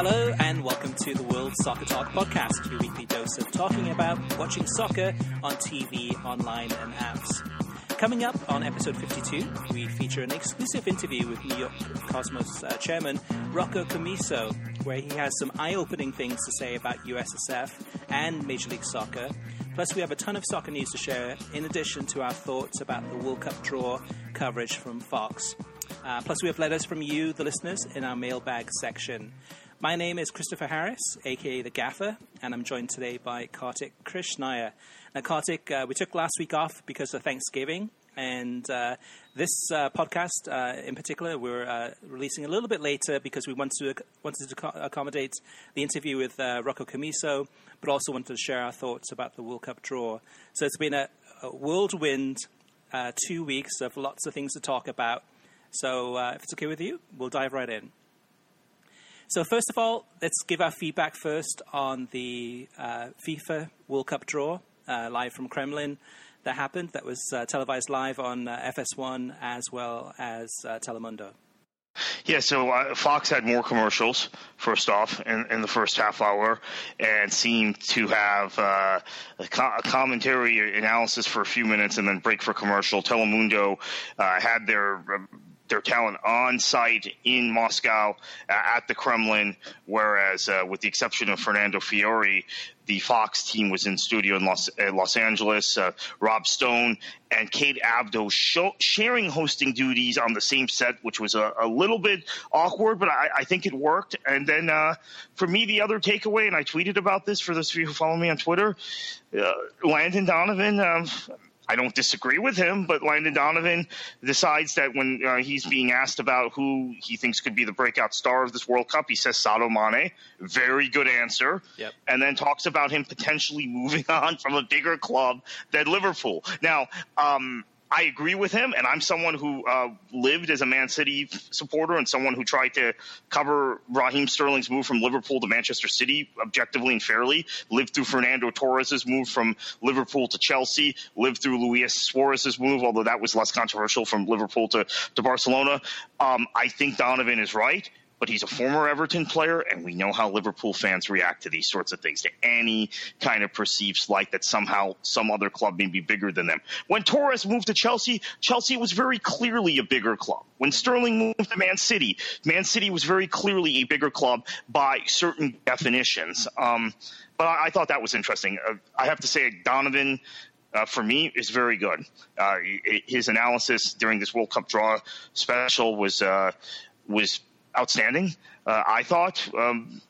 Hello and welcome to the World Soccer Talk podcast, your weekly dose of talking about watching soccer on TV, online, and apps. Coming up on episode 52, we feature an exclusive interview with New York Cosmos uh, chairman Rocco Commisso, where he has some eye opening things to say about USSF and Major League Soccer. Plus, we have a ton of soccer news to share, in addition to our thoughts about the World Cup draw coverage from Fox. Uh, plus, we have letters from you, the listeners, in our mailbag section. My name is Christopher Harris, aka The Gaffer, and I'm joined today by Kartik Krishnaiyer. Now, Kartik, uh, we took last week off because of Thanksgiving, and uh, this uh, podcast uh, in particular we're uh, releasing a little bit later because we wanted to, wanted to accommodate the interview with uh, Rocco Commisso, but also wanted to share our thoughts about the World Cup draw. So it's been a, a whirlwind two weeks of lots of things to talk about. So if it's okay with you, we'll dive right in. So first of all, let's give our feedback first on the uh, FIFA World Cup draw uh, live from Kremlin that happened. That was uh, televised live on uh, FS1 as well as uh, Telemundo. Yeah, so uh, Fox had more commercials first off in, in, the first half hour, and seemed to have uh, a, co- a, commentary analysis for a few minutes, and then break for commercial. Telemundo uh, had their their talent on site in Moscow uh, at the Kremlin, whereas uh, with the exception of Fernando Fiore, the Fox team was in studio in Los, uh, Los Angeles. Uh, Rob Stone and Kate Abdo show, sharing hosting duties on the same set, which was a, a little bit awkward, but I, I, think it worked. And then uh, for me, the other takeaway, and I tweeted about this for those of you who follow me on Twitter, uh, Landon Donovan. Um, I don't disagree with him, but Landon Donovan decides that when uh, he's being asked about who he thinks could be the breakout star of this World Cup, he says Sadio Mane. Very good answer. Yep. And then talks about him potentially moving on from a bigger club than Liverpool. Now, um, I agree with him, and I'm someone who uh, lived as a Man City supporter and someone who tried to cover Raheem Sterling's move from Liverpool to Manchester City objectively and fairly. Lived through Fernando Torres's move from Liverpool to Chelsea. Lived through Luis Suarez's move, although that was less controversial from Liverpool to to Barcelona. Um, I think Donovan is right but he's a former Everton player, and we know how Liverpool fans react to these sorts of things, to any kind of perceived slight that somehow some other club may be bigger than them. When Torres moved to Chelsea, Chelsea was very clearly a bigger club. When Sterling moved to Man City, Man City was very clearly a bigger club by certain definitions. Um, but I, I, thought that was interesting. Uh, I have to say, Donovan. Uh, for me, is very good. Uh, his analysis during this World Cup draw special was uh, was outstanding. Uh, I thought. Um,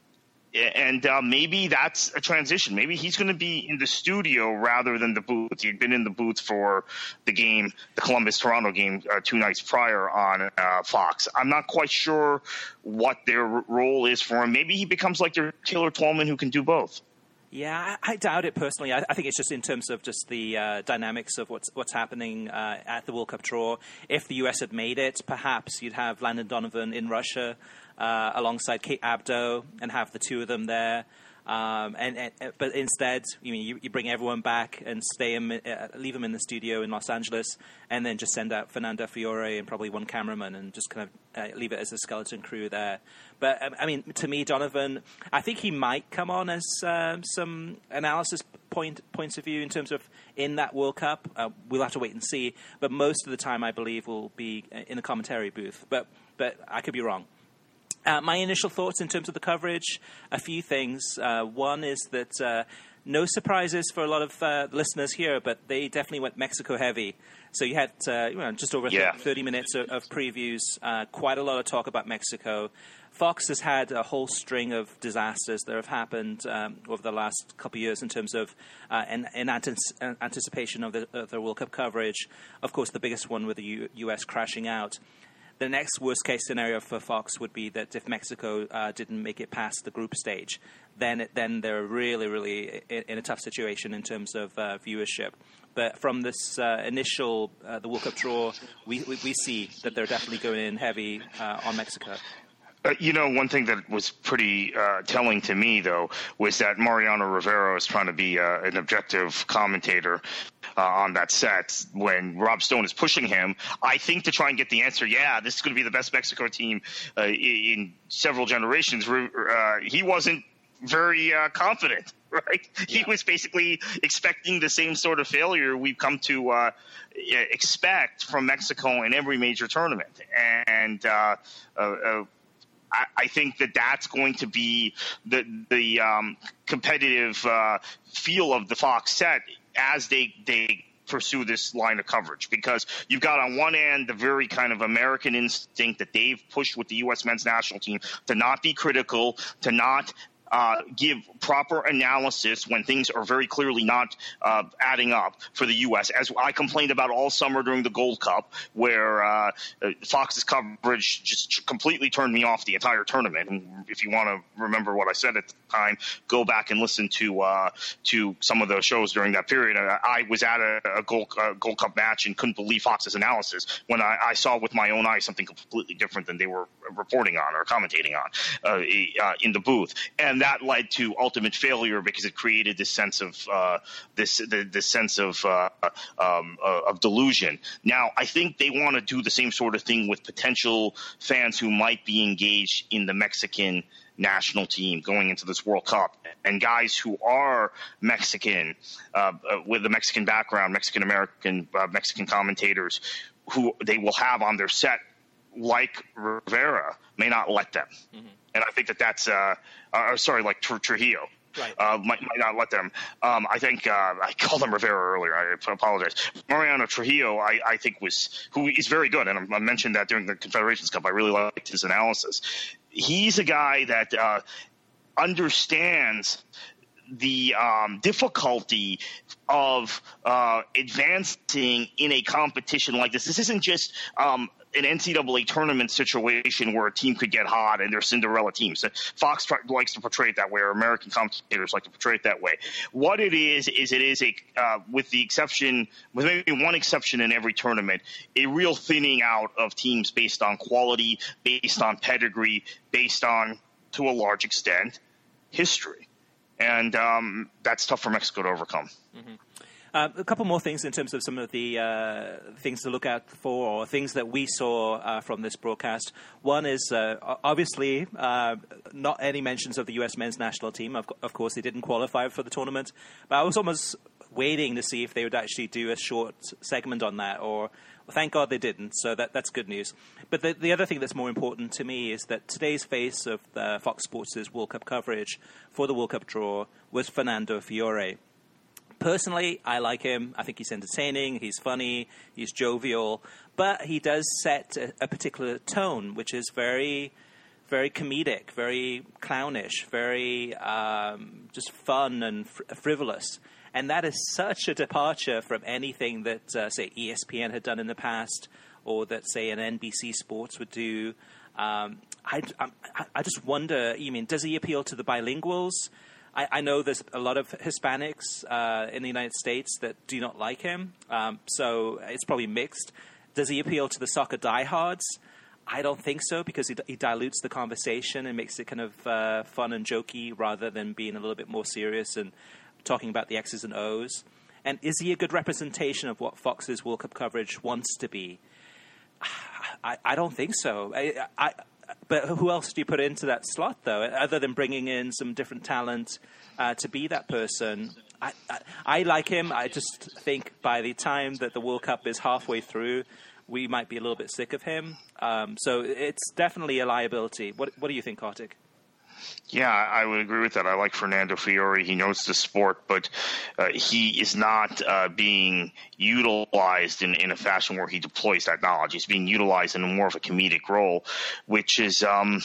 and uh, maybe that's a transition. Maybe he's going to be in the studio rather than the booth. He'd been in the booth for the game, the Columbus Toronto game, uh, two nights prior on uh, Fox. I'm not quite sure what their role is for him. Maybe he becomes like their Taylor Twellman who can do both. Yeah, I, I doubt it personally. I, I, think it's just in terms of just the uh, dynamics of what's what's happening uh, at the World Cup draw. If the US had made it, perhaps you'd have Landon Donovan in Russia uh, alongside Kate Abdo and have the two of them there. Um, and, and, but instead, you mean you, you, bring everyone back and stay him, uh, leave them in the studio in Los Angeles, and then just send out Fernando Fiore and probably one cameraman and just kind of uh, leave it as a skeleton crew there. But um, I mean, to me, Donovan, I think he might come on as um, some analysis point points of view in terms of in that World Cup. Uh, we'll have to wait and see. But most of the time, I believe, will be in the commentary booth. But but I could be wrong. Uh, my initial thoughts in terms of the coverage, a few things. Uh, one is that uh, no surprises for a lot of uh, listeners here, but they definitely went Mexico heavy. So you had uh, you know, just over yeah. 30 minutes of, of previews, uh, quite a lot of talk about Mexico. Fox has had a whole string of disasters that have happened um, over the last couple of years in terms of uh, in, in anticipation of the, of the, World Cup coverage. Of course, the biggest one with the U- U.S. crashing out. The next worst case scenario for Fox would be that if Mexico uh, didn't make it past the group stage, then it, then they're really, really in, in, a tough situation in terms of uh, viewership. But from this uh, initial uh, the World Cup draw, we, we, we see that they're definitely going in heavy uh, on Mexico. Uh, you know, one thing that was pretty uh, telling to me, though, was that Mariano Rivera was trying to be uh, an objective commentator uh, on that set when Rob Stone is pushing him. I think to try and get the answer, yeah, this is going to be the best Mexico team uh, in several generations. Uh, he wasn't very confident. Right, yeah. he was basically expecting the same sort of failure we've come to expect from Mexico in every major tournament, and I, I think that that's going to be the the um, competitive uh, feel of the Fox set as they they pursue this line of coverage because you've got on one end the very kind of American instinct that they've pushed with the U.S. men's national team to not be critical, to not uh, give proper analysis when things are very clearly not uh, adding up for the U.S. As I complained about all summer during the Gold Cup, where uh, Fox's coverage just completely turned me off the entire tournament. And if you want to remember what I said at the time, go back and listen to uh, to some of the shows during that period. I was at a, a Gold, Gold Cup match and couldn't believe Fox's analysis when I, I, saw with my own eyes something completely different than they were reporting on or commentating on uh, uh, in the booth. And and that led to ultimate failure because it created this sense of uh, this the, this sense of uh, um, uh, of delusion. Now, I think they want to do the same sort of thing with potential fans who might be engaged in the Mexican national team going into this World Cup, and guys who are Mexican uh, uh, with a Mexican background, Mexican American, uh, Mexican commentators who they will have on their set like Rivera may not let them. Mm-hmm. And I think that that's, uh, uh, sorry, like Trujillo. Right. Uh, might, might not let them. Um, I think uh, I called him Rivera earlier. I apologize. Mariano Trujillo, I, I think was who is very good, and I mentioned that during the Confederations Cup. I really liked his analysis. He's a guy that uh, understands the um, difficulty of uh, advancing in a competition like this. This isn't just um, an NCAA tournament situation where a team could get hot and they're Cinderella teams. Fox likes to portray it that way, or American commentators like to portray it that way. What it is is it is a, uh, with the exception, with maybe one exception in every tournament, a real thinning out of teams based on quality, based on pedigree, based on to a large extent history, and um, that's tough for Mexico to overcome. Mm-hmm. Uh, a couple more things in terms of some of the uh, things to look out for, or things that we saw uh, from this broadcast. One is uh, obviously uh, not any mentions of the U.S. men's national team. Of, of, course, they didn't qualify for the tournament, but I was almost waiting to see if they would actually do a short segment on that, or thank God they didn't. So that, that's good news. But the, the other thing that's more important to me is that today's face of Fox Sports' World Cup coverage for the World Cup draw was Fernando Fiore personally, I like him. I think he's entertaining, he's funny, he's jovial, but he does set a, a particular tone, which is very, very comedic, very clownish, very um, just fun and fr- frivolous. And that is such a departure from anything that, uh, say, ESPN had done in the past, or that, say, an NBC Sports would do. Um, I, I, I, just wonder. You mean does he appeal to the bilinguals? I, I know there's a lot of Hispanics uh, in the United States that do not like him, um, so it's probably mixed. Does he appeal to the soccer diehards? I don't think so because he, he dilutes the conversation and makes it kind of uh, fun and jokey rather than being a little bit more serious and talking about the X's and O's. And is he a good representation of what Fox's World Cup coverage wants to be? I, I don't think so. I, I, but who else do you put into that slot, though, other than bringing in some different talent uh, to be that person? I, I, I, like him. I just think by the time that the World Cup is halfway through, we might be a little bit sick of him. Um, so it's definitely a liability. What, what do you think, Kartik? Yeah, I would agree with that. I like Fernando Fiore. He knows the sport, but uh, he is not uh, being utilized in, in a fashion where he deploys that knowledge. He's being utilized in more of a comedic role, which is um,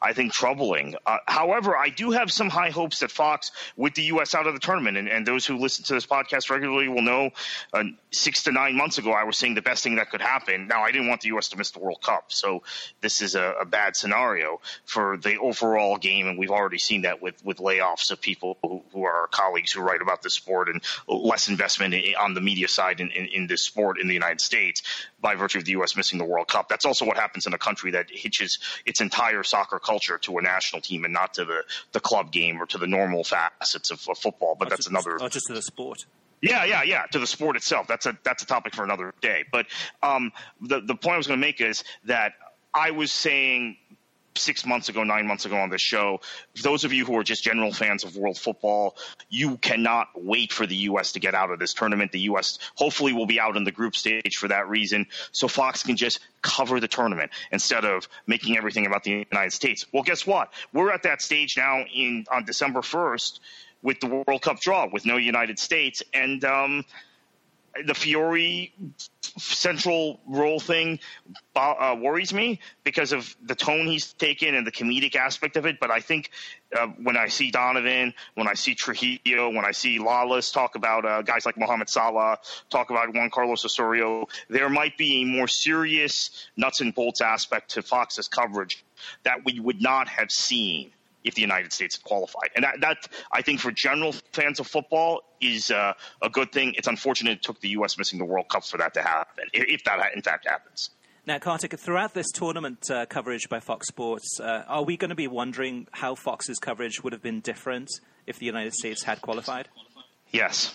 I think, troubling. Uh, however, I do have some high hopes that Fox, with the U.S. out of the tournament, and, and those who listen to this podcast regularly will know uh, six to nine months ago, I was saying the best thing that could happen. Now, I didn't want the U.S. to miss the World Cup, so this is a, a bad scenario for the overall game, and we've already seen that with, with layoffs of people who, who are our colleagues who write about the sport and less investment in, on the media side in, in, in this sport in the United States by virtue of the U.S. missing the World Cup. That's also what happens in a country that hitches its entire soccer culture to a national team and not to the, the club game or to the normal facets of, of football. But that's just, another. Not just to the sport. Yeah, yeah, yeah. To the sport itself. That's a that's a topic for another day. But um, the the point I was going to make is that I was saying six months ago, nine months ago on this show. Those of you who are just general fans of world football, you cannot wait for the U.S. to get out of this tournament. The U.S. hopefully will be out in the group stage for that reason, so Fox can just cover the tournament instead of making everything about the United States. Well, guess what? We're at that stage now in on December first with the World Cup draw with no United States, and um, the Fiore central role thing uh, worries me because of the tone he's taken and the comedic aspect of it. But I think uh, when I see Donovan, when I see Trujillo, when I see Lalas talk about uh, guys like Mohamed Salah, talk about Juan Carlos Osorio, there might be a more serious nuts and bolts aspect to Fox's coverage that we would not have seen if the United States had qualified. And that, that I think, for general fans of football, is uh, a good thing. It's unfortunate it took the U.S. missing the World Cup for that to happen, if that in fact happens. Now, Kartik, throughout this tournament uh, coverage by Fox Sports, uh, are we going to be wondering how Fox's coverage would have been different if the United States had qualified? Yes.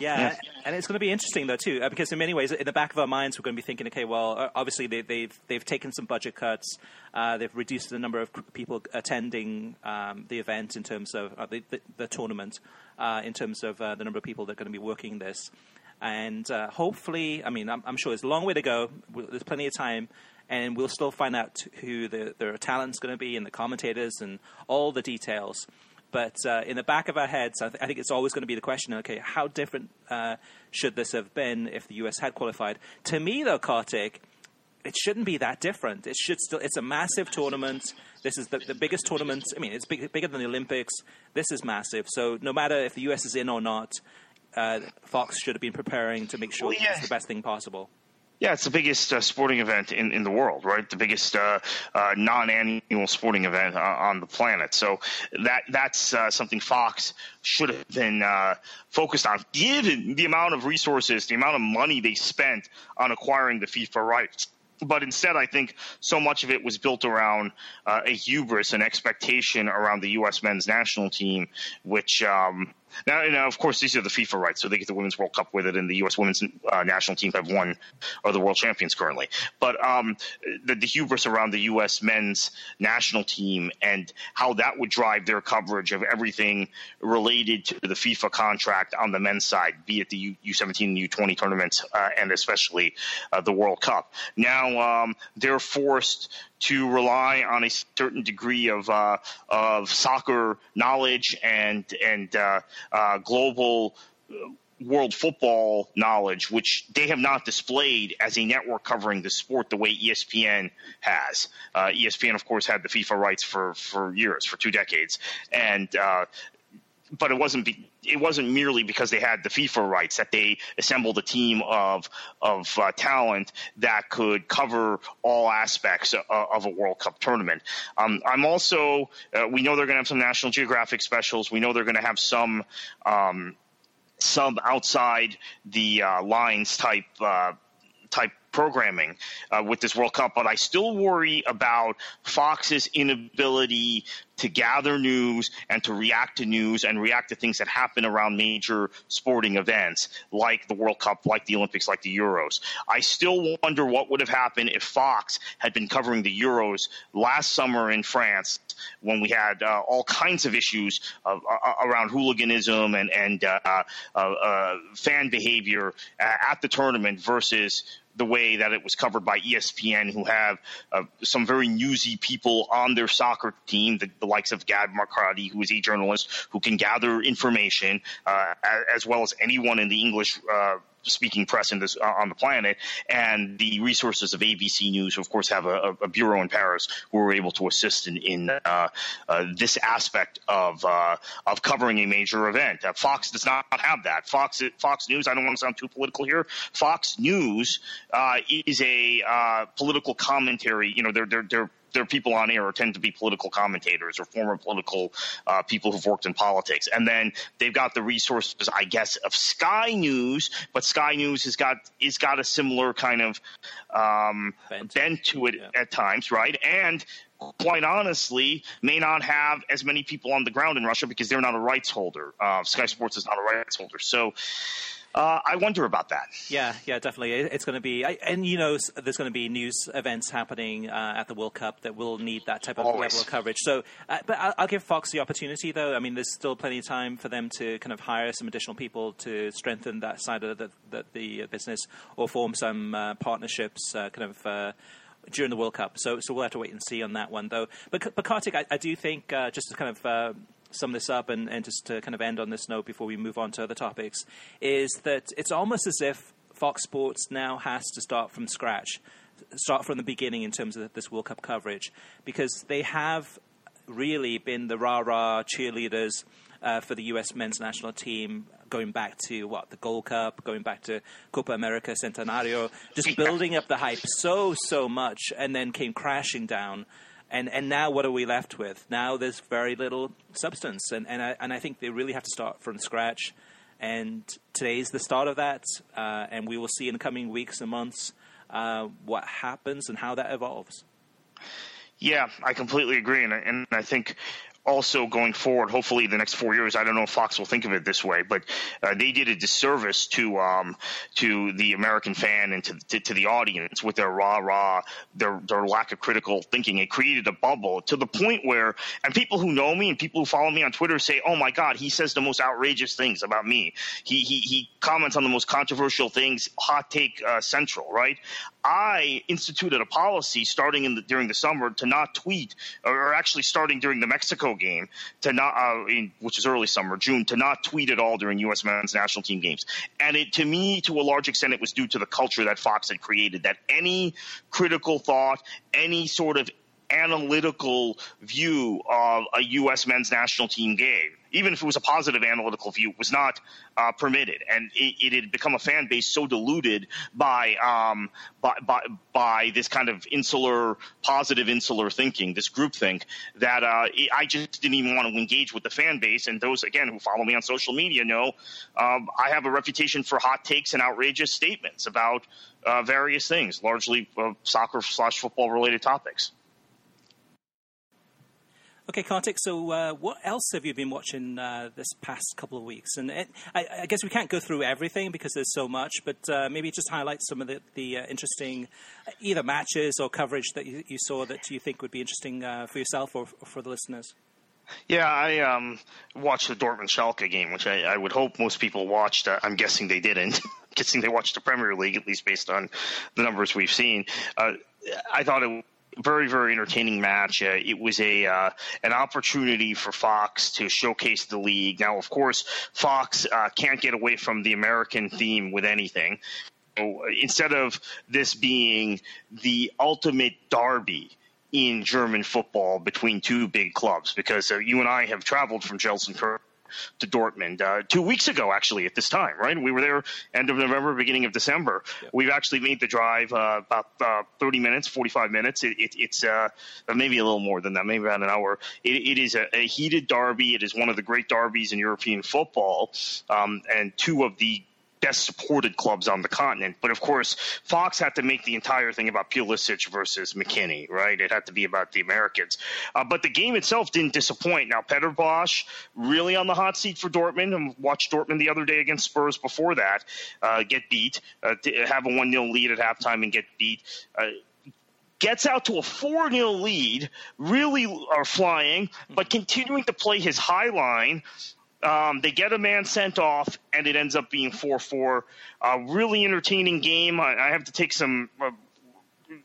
Yeah, and it's going to be interesting though too, uh, because in many ways, in the back of our minds, we're going to be thinking, okay, well, uh, obviously they, have they've, they've taken some budget cuts, uh, they've reduced the number of people attending um, the event in terms of uh, the, the, the, tournament, uh, in terms of uh, the number of people that are going to be working this, and hopefully, I mean, I'm, I'm, sure there's a long way to go. There's plenty of time. And we'll still find out who the, their talent's going to be and the commentators and all the details. But uh, in the back of our heads, I, th- I, think it's always going to be the question: Okay, how different uh, should this have been if the U.S. had qualified? To me, though, Kartik, it shouldn't be that different. It should still. It's a massive tournament. This is the, the biggest tournament. I mean, it's big, bigger than the Olympics. This is massive. So no matter if the U.S. is in or not, uh, Fox should have been preparing to make sure well, yeah. it's the best thing possible. Yeah, it's the biggest uh, sporting event in, in the world, right? The biggest uh, uh, non-annual sporting event uh, on the planet. So that that's uh, something Fox should have been uh, focused on, given the amount of resources, the amount of money they spent on acquiring the FIFA rights. But instead, I think so much of it was built around a hubris, an expectation around the U.S. men's national team, which um, now, now, of course, these are the FIFA rights, so they get the Women's World Cup with it, and the U.S. Women's uh, National Team have won, are the world champions currently. But um, the, the, hubris around the U.S. Men's National Team and how that would drive their coverage of everything related to the FIFA contract on the men's side, be it the U- 17 and U20 tournaments, uh, and especially uh, the World Cup. Now um, they're forced to rely on a certain degree of uh, of soccer knowledge and and uh, uh, global world football knowledge, which they have not displayed as a network covering the sport the way ESPN has. Uh, ESPN, of course, had the FIFA rights for, for years, for two decades, and uh, but it wasn't be, it wasn't merely because they had the FIFA rights that they assembled a team of of uh, talent that could cover all aspects of, of a World Cup tournament. Um, I'm also uh, we know they're going to have some National Geographic specials. We know they're going to have some um, some outside the uh, lines type uh, type programming uh, with this World Cup, but I still worry about Fox's inability to gather news and to react to news and react to things that happen around major sporting events like the World Cup, like the Olympics, like the Euros. I still wonder what would have happened if Fox had been covering the Euros last summer in France when we had uh, all kinds of issues uh, around hooliganism and, and uh, uh, uh fan behavior at the tournament versus the way that it was covered by ESPN, who have uh, some very newsy people on their soccer team, the, the likes of Gab Marcotti, who is a journalist who can gather information, uh, as well as anyone in the English uh, speaking press in this uh, on the planet, and the resources of ABC News, of course have a, a bureau in Paris, who are able to assist in, in uh, uh, this aspect of uh, of covering a major event. Uh, Fox does not have that. Fox Fox News. I don't want to sound too political here. Fox News uh, is a political commentary. You know, they're they're they're their people on air tend to be political commentators or former political uh, people who've worked in politics. And then they've got the resources, I guess, of Sky News, but Sky News has got is got a similar kind of um, bent. bent. to it yeah. at times, right? And quite honestly, may not have as many people on the ground in Russia because they're not a rights holder. Uh, Sky Sports is not a rights holder, so uh, I wonder about that. Yeah, yeah, definitely. It's going to be, and you know, there's going to be news events happening uh, at the World Cup that will need that type of Always. level of coverage. So, uh, but I'll, I'll, give Fox the opportunity, though. I mean, there's still plenty of time for them to kind of hire some additional people to strengthen that side of the, the, the business or form some uh, partnerships, uh, kind of uh, during the World Cup. So, so we'll have to wait and see on that one, though. But, but Kartik, I, I do think uh, just to kind of uh, sum this up and, and just to kind of end on this note before we move on to other topics, is that it's almost as if Fox Sports now has to start from scratch, start from the beginning in terms of this World Cup coverage, because they have really been the rah rah cheerleaders uh, for the U.S. men's national team going back to what the Gold Cup, going back to Copa America Centenario, just building up the hype so so much, and then came crashing down and and now what are we left with? Now there's very little substance, and and I, and I think they really have to start from scratch. And today's the start of that, uh, and we will see in the coming weeks and months uh, what happens and how that evolves. Yeah, I completely agree, and I, and I think also going forward, hopefully the next four years, I don't know if Fox will think of it this way, but uh, they did a disservice to um, to the American fan and to, to, to the audience with their rah rah, their their lack of critical thinking. It created a bubble to the point where, and people who know me and people who follow me on Twitter say, "Oh my God, he says the most outrageous things about me. He he he comments on the most controversial things. Hot take uh, central, right?" I instituted a policy starting in the, during the summer to not tweet, or actually starting during the Mexico game to not, uh, in, which is early summer, June, to not tweet at all during U.S. men's national team games. And it, to me, to a large extent, it was due to the culture that Fox had created. That any critical thought, any sort of analytical view of a U.S. men's national team game, even if it was a positive analytical view, was not uh, permitted, and it, it, had become a fan base so diluted by, um, by, by by this kind of insular, positive insular thinking, this groupthink, that uh, I just didn't even want to engage with the fan base. And those again who follow me on social media know um, I have a reputation for hot takes and outrageous statements about uh, various things, largely uh, soccer slash football related topics. Okay, Kartik. So, uh, what else have you been watching uh, this past couple of weeks? And it, I, I, guess we can't go through everything because there's so much, but uh, maybe just highlight some of the, the uh, interesting uh, either matches or coverage that you, you, saw that you think would be interesting uh, for yourself or, or, for the listeners. Yeah, I um, watched the Dortmund Schalke game, which I, I, would hope most people watched. I'm guessing they didn't. guessing they watched the Premier League, at least based on the numbers we've seen. I thought it very very entertaining match. Uh, it was a uh, an opportunity for Fox to showcase the league. Now, of course, Fox uh, can't get away from the American theme with anything. So instead of this being the ultimate derby in German football between two big clubs, because uh, you and I have traveled from Gelsenkirchen to Dortmund uh, two weeks ago, actually, at this time, right? We were there end of November, beginning of December. Yep. We've actually made the drive uh, about uh, 30 minutes, 45 minutes. It, it, it's uh, maybe a little more than that, maybe about an hour. it, it is a, a, heated derby. It is one of the great derbies in European football, um, and two of the best supported clubs on the continent. But of course, Fox had to make the entire thing about Pulisic versus McKennie, right? It had to be about the Americans. Uh, but the game itself didn't disappoint. Now, Peter Bosz really on the hot seat for Dortmund. And watched Dortmund the other day against Spurs before that uh, get beat, uh, have a 1 0 lead at halftime and get beat uh, gets out to a 4 0 lead, really are flying, but continuing to play his high line. Um, they get a man sent off, and it ends up being 4 4. A really entertaining game. I, I have to take some. Uh,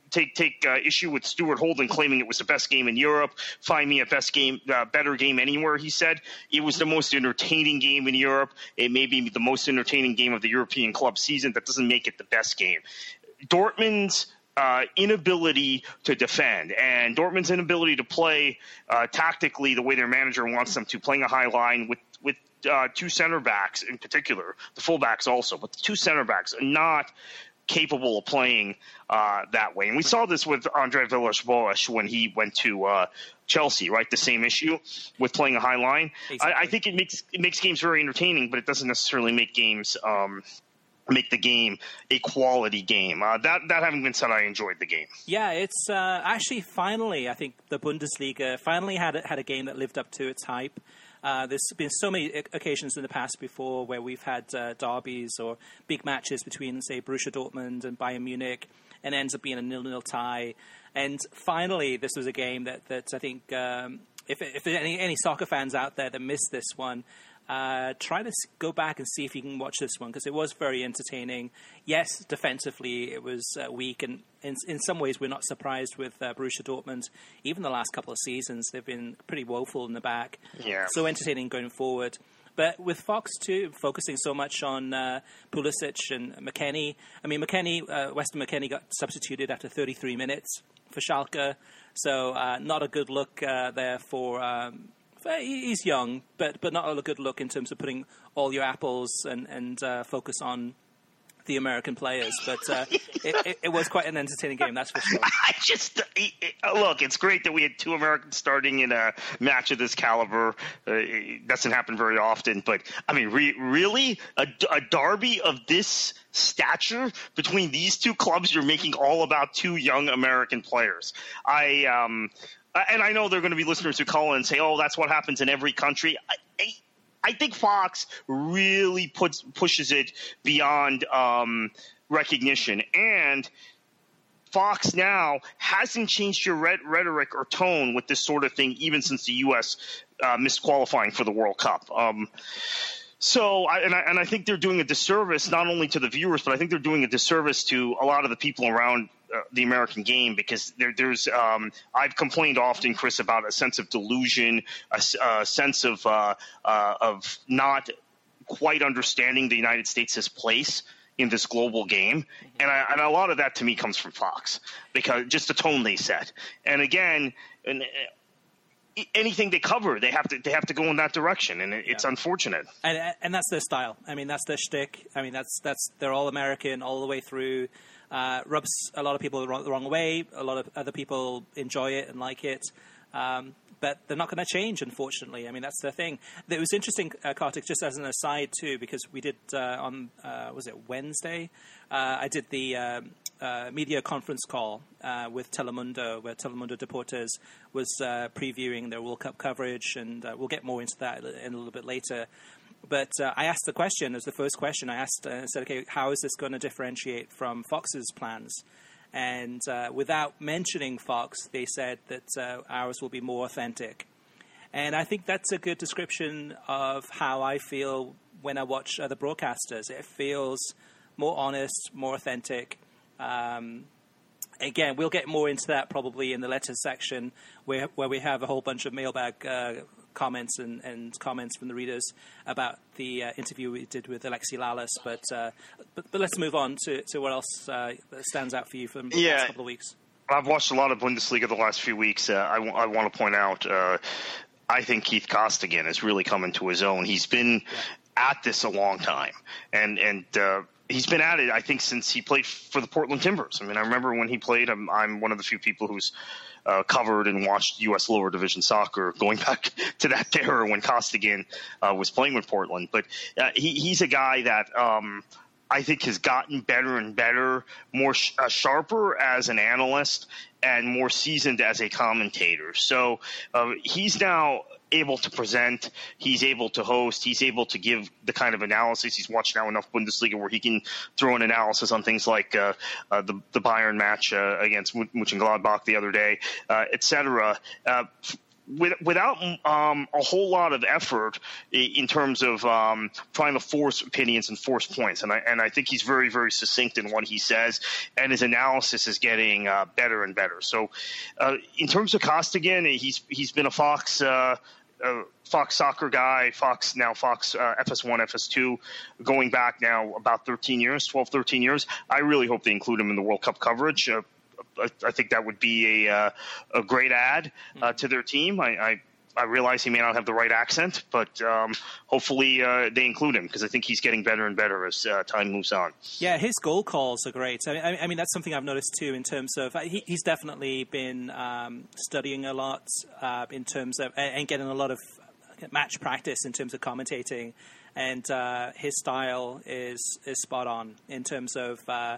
take take uh, issue with Stuart Holden claiming it was the best game in Europe. Find me a best game, uh, better game anywhere. He said it was the most entertaining game in Europe. It may be the most entertaining game of the European club season. That doesn't make it the best game. Dortmund's uh, inability to defend and Dortmund's inability to play uh, tactically the way their manager wants them to, playing a high line with with uh, two center backs in particular, the fullbacks also, but the two center backs are not capable of playing uh, that way. And we saw this with Andre Villas-Boas when he went to uh, Chelsea, right? The same issue with playing a high line. Exactly. I, I, think it makes it makes games very entertaining, but it doesn't necessarily make games. Um, make the game a quality game. Uh, that that having been said, I enjoyed the game. Yeah, it's uh, actually finally, I think the Bundesliga finally had had a game that lived up to its hype. Uh, there's been so many occasions in the past before where we've had uh, derbies or big matches between, say, Borussia Dortmund and Bayern Munich, and ends up being a nil-nil tie. And finally, this was a game that that I think. Um, if, if any, any soccer fans out there that missed this one, uh, try to go back and see if you can watch this one because it was very entertaining. Yes, defensively it was uh, weak, and in, in some ways we're not surprised with uh, Borussia Dortmund. Even the last couple of seasons, they've been pretty woeful in the back. Yeah. So entertaining going forward. But with Fox too, focusing so much on uh, Pulisic and McKennie, I mean, McKennie, uh, Weston McKennie got substituted after 33 minutes for Schalke, so uh, not a good look uh, there for um, he's young, but but not a good look in terms of putting all your apples and and uh, focus on the American players, but uh, it, it, it, was quite an entertaining game, that's for sure. I just it, look, it's great that we had two Americans starting in a match of this caliber. Uh, it doesn't happen very often, but I mean, re- really, a, a derby of this stature between these two clubs, you're making all about two young American players. I um, and I know there are going to be listeners who call in and say, "Oh, that's what happens in every country." I, I, I think Fox really puts pushes it beyond um, recognition, and Fox now hasn't changed your rhetoric or tone with this sort of thing, even since the U.S. Uh, missed qualifying for the World Cup. Um, so, I, and, I, and I think they're doing a disservice not only to the viewers, but I think they're doing a disservice to a lot of the people around uh, the American game because there, there's um, I've complained often, Chris, about a sense of delusion, a, a sense of uh, uh, of not quite understanding the United States' place in this global game, and, I, and a lot of that to me comes from Fox because just the tone they set, and again, and anything they cover, they have to they have to go in that direction, and it's yeah. unfortunate. And and that's their style. I mean, that's their shtick. I mean, that's that's they're all American all the way through. Uh, rubs a lot of people the wrong, the wrong, way. A lot of other people enjoy it and like it. Um, but they're not going to change, unfortunately. I mean, that's the thing. It was interesting, uh, Kartik, just as an aside too, because we did uh, on uh, was it Wednesday? Uh, I did the um, uh, media conference call uh, with Telemundo, where Telemundo Deportes was previewing their World Cup coverage, and we'll get more into that in a little bit later. But uh, I asked the question as the first question. I asked, I said, "Okay, how is this going to differentiate from Fox's plans?" And without mentioning Fox, they said that ours will be more authentic. And I think that's a good description of how I feel when I watch other broadcasters. It feels more honest, more authentic. Um, again, we'll get more into that probably in the letters section, where where we have a whole bunch of mailbag uh, comments and, and comments from the readers about the uh, interview we did with Alexi Lalas. But, uh, but, but let's move on to, to what else uh, stands out for you from the yeah. last couple of weeks. I've watched a lot of Bundesliga the last few weeks. Uh, I, w- I want to point out. Uh, I think Keith Costigan has really come into his own. He's been at this a long time, and and uh, he's been at it, I think, since he played for the Portland Timbers. I mean, I remember when he played. I'm, I'm one of the few people who's uh, covered and watched U.S. lower division soccer going back to that era when Costigan uh, was playing with Portland. But uh, he, he's a guy that um, I think has gotten better and better, more sh- uh, sharper as an analyst and more seasoned as a commentator. So uh, he's now able to present. He's able to host. He's able to give the kind of analysis. He's watched now enough Bundesliga where he can throw an analysis on things like uh, uh, the the Bayern match uh, against Mönchengladbach the other day, uh, etc. Uh, with, without um, a whole lot of effort in terms of um, trying to force opinions and force points. And I, and I think he's very, very succinct in what he says, and his analysis is getting uh, better and better. So, uh, in terms of Costigan, he's he's been a Fox. Uh, uh, Fox soccer guy, Fox now Fox uh, FS1, FS2, going back now about 13 years, 12, 13 years. I really hope they include him in the World Cup coverage. Uh, I, I, think that would be a uh, a great add uh, to their team. I, I I realize he may not have the right accent, but um, hopefully uh, they include him because I think he's getting better and better as uh, time moves on. Yeah, his goal calls are great. I mean, I mean that's something I've noticed too in terms of uh, he, he's definitely been um, studying a lot uh, in terms of and getting a lot of match practice in terms of commentating, and uh, his style is is spot on in terms of uh,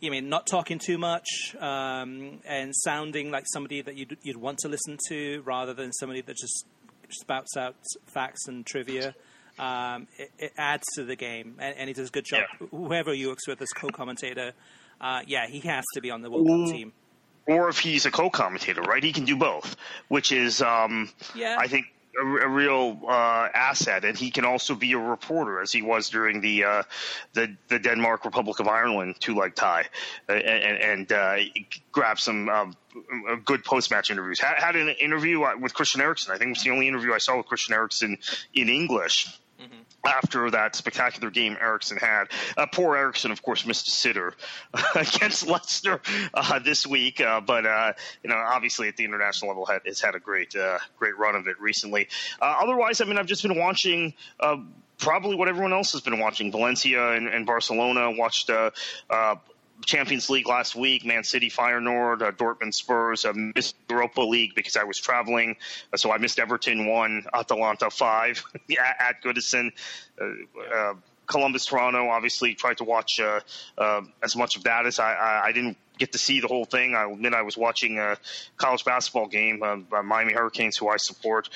you mean not talking too much um, and sounding like somebody that you'd, you'd want to listen to rather than somebody that just spouts out facts and trivia. Um, it, it, adds to the game, and, and, he does a good job. Yeah. Whoever you works with as co-commentator, uh, yeah, he has to be on the World Cup team. Or if he's a co-commentator, right? He can do both, which is, um, yeah. I think, a, a real uh, asset, and he can also be a reporter, as he was during the uh, the, the Denmark Republic of Ireland two leg tie, and, and uh, grab some um, good post match interviews. Had, had, an interview uh, with Christian Eriksen. I think it's the only interview I saw with Christian Eriksen in English after that spectacular game Eriksen had. Uh, poor Eriksen, of course, missed a sitter against Leicester uh, this week, uh, but uh, you know, obviously at the international level, had, has had a great, uh, great run of it recently. Uh, otherwise, I mean, I've just been watching probably what everyone else has been watching. Valencia and, and Barcelona watched uh, uh, Champions League last week, Man City, Feyenoord, uh, Dortmund, Spurs. I missed Europa League because I was traveling, uh, so I missed Everton one, Atalanta five at Goodison. Uh, uh, Columbus, Toronto. Obviously, tried to watch uh, uh, as much of that as I, I, I, didn't get to see the whole thing. I admit I was watching a college basketball game, uh, Miami Hurricanes, who I support,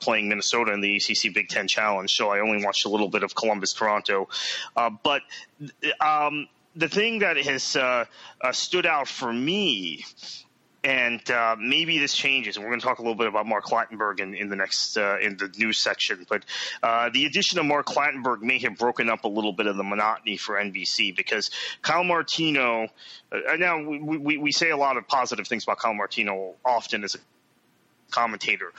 playing Minnesota in the ACC Big Ten Challenge. So I only watched a little bit of Columbus, Toronto. but um, the thing that has uh, uh, stood out for me, and uh, maybe this changes, and we're going to talk a little bit about Mark Clattenburg in, in the next uh, in the news section. But uh, the addition of Mark Clattenburg may have broken up a little bit of the monotony for NBC because Kyle Martino. Uh, now we, we, we say a lot of positive things about Kyle Martino often as a commentator.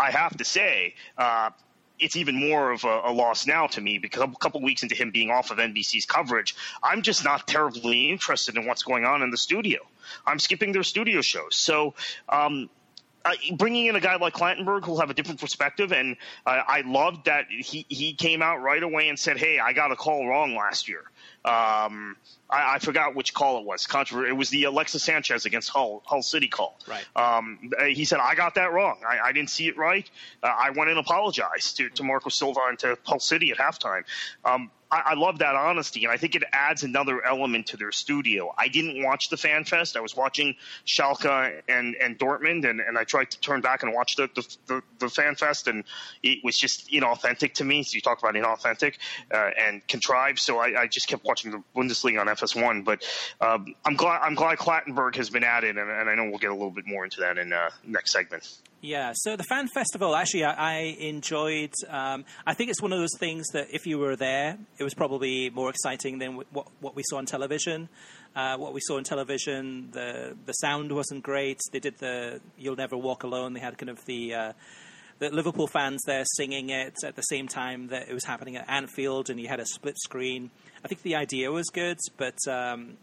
I have to say, uh, it's even more of a, a, loss now to me because a couple weeks into him being off of NBC's coverage, I'm just not terribly interested in what's going on in the studio. I'm skipping their studio shows. So, um, uh, bringing in a guy like Clattenburg who'll have a different perspective, and uh, I loved that he, he came out right away and said, "Hey, I got a call wrong last year." Um, I, I, forgot which call it was. Controver- it was the Alexis Sanchez against Hull Hull City call. Right. Um, he said I got that wrong. I, I didn't see it right. Uh, I went and apologized to, to Marco Silva and to Hull City at halftime. Um, I, I, love that honesty, and I think it adds another element to their studio. I didn't watch the Fan Fest. I was watching Schalke and, and Dortmund, and, and I tried to turn back and watch the, the, the, the Fan Fest, and it was just inauthentic to me. So you talk about inauthentic uh, and contrived. So I, I, just kept watching the Bundesliga on FS1. But um, I'm glad I'm glad Clattenburg has been added, and, and I know we'll get a little bit more into that in uh, next segment. Yeah, so the fan festival actually I, I enjoyed. Um, I think it's one of those things that if you were there, it was probably more exciting than what what we saw on television. Uh, what we saw on television, the the sound wasn't great. They did the "You'll Never Walk Alone." They had kind of the uh, the Liverpool fans there singing it at the same time that it was happening at Anfield, and you had a split screen. I think the idea was good, but um,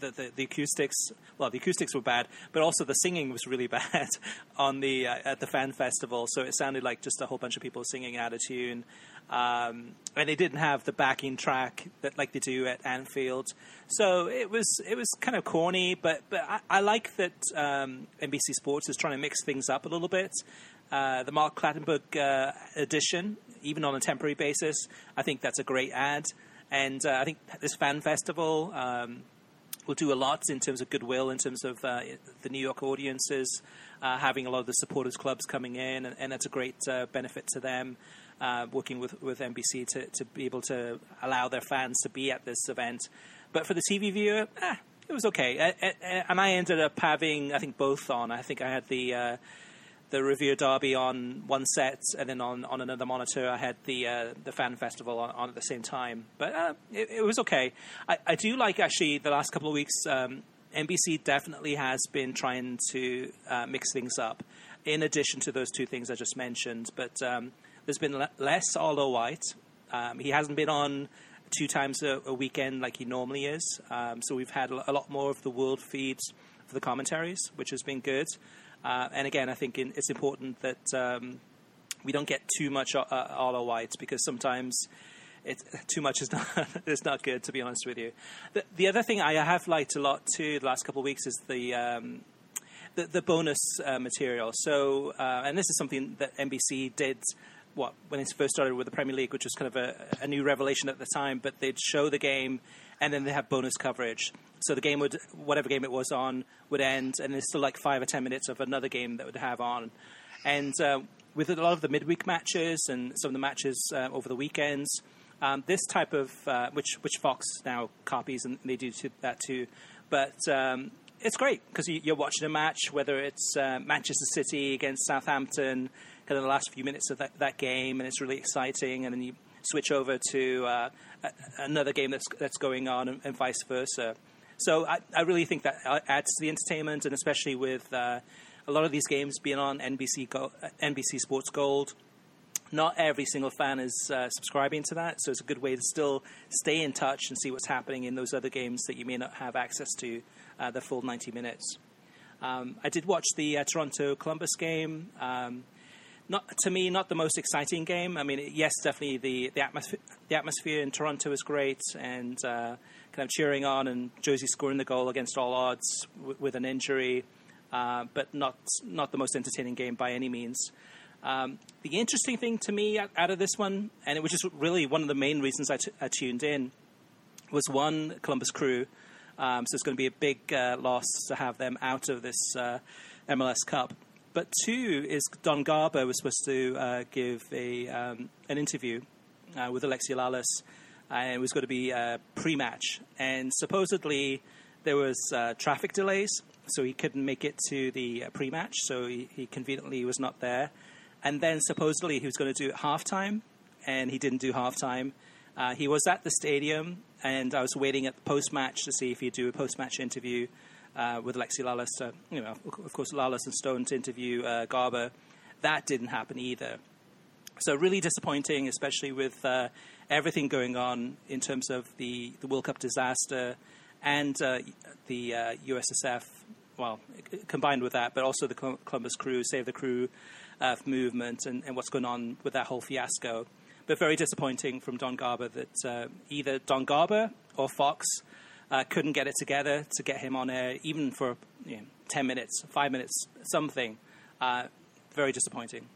the, the, the, acoustics, well, the acoustics were bad, but also the singing was really bad on the uh, at the fan festival. So it sounded like just a whole bunch of people singing out of tune, um, and they didn't have the backing track that like they do at Anfield. So it was it was kind of corny, but but I, I like that um, NBC Sports is trying to mix things up a little bit. Uh, the Mark Clattenburg uh, edition, even on a temporary basis, I think that's a great ad And uh, I think this fan festival um, will do a lot in terms of goodwill, in terms of uh, the New York audiences uh, having a lot of the supporters clubs coming in, and, and that's a great uh, benefit to them. Uh, working with, with NBC to, to be able to allow their fans to be at this event. But for the TV viewer, eh, it was okay. and I ended up having, I think, both on. I think I had the uh, the Revierderby on one set, and then on, on another monitor, I had the uh, the fan festival on, on, at the same time. But uh, it, it, was okay. I, I, do like actually the last couple of weeks. Um, NBC definitely has been trying to uh, mix things up, in addition to those two things I just mentioned. But um, there's been le- less Arlo White. Um, he hasn't been on two times a, a weekend like he normally is. Um, so we've had a lot more of the world feeds for the commentaries, which has been good. Uh, and again, I think in, it's important that um, we don't get too much uh, Arlo White because sometimes it's too much is not is not good to be honest with you. The, the, other thing I have liked a lot too the last couple of weeks is the um, the, the, bonus uh, material. So, uh, and this is something that NBC did what when it first started with the Premier League, which was kind of a, a, new revelation at the time. But they'd show the game, and then they have bonus coverage. So the game would, whatever game it was on, would end, and there's still like five or ten minutes of another game that would have on. And uh, with a lot of the midweek matches and some of the matches uh, over the weekends, um, this type of uh, which which Fox now copies and they do that too, but. Um, it's great because you're watching a match, whether it's uh, Manchester City against Southampton, kind of the last few minutes of that, that game, and it's really exciting. And then you switch over to uh, another game that's that's going on, and, and vice versa. So I, I, really think that adds to the entertainment, and especially with uh, a lot of these games being on NBC Go- NBC Sports Gold. Not every single fan is uh, subscribing to that, so it's a good way to still stay in touch and see what's happening in those other games that you may not have access to uh, the full 90 minutes. Um, I did watch the uh, Toronto Columbus game. Um, not to me, not the most exciting game. I mean, yes, definitely the the atmosphere, the atmosphere in Toronto is great, and uh, kind of cheering on, and Jozy scoring the goal against all odds w- with an injury, uh, but not not the most entertaining game by any means. Um, the interesting thing to me out, of this one, and it was just really one of the main reasons I, t- I tuned in, was one Columbus Crew. Um, so it's going to be a big uh, loss to have them out of this uh, MLS Cup. But two is Don Garber was supposed to uh, give a um, an interview uh, with Alexi Lalas, and it was going to be a pre-match. And supposedly there was uh, traffic delays, so he couldn't make it to the uh, pre-match. So he, he, conveniently was not there. And then supposedly he was going to do it halftime, and he didn't do halftime. Uh, he was at the stadium, and I was waiting at the post-match to see if he'd do a post-match interview uh, with Alexi Lalas, to, you know, of course, Lalas and Stone to interview uh, Garber. That didn't happen either. So really disappointing, especially with uh, everything going on in terms of the, the World Cup disaster and uh, the USSF. Uh, well, combined with that, but also the Columbus Crew, Save the Crew uh, movement, and, and, what's going on with that whole fiasco. But very disappointing from Don Garber that either Don Garber or Fox uh, couldn't get it together to get him on air, even for you know, 10 minutes, five minutes, something. Uh, very disappointing.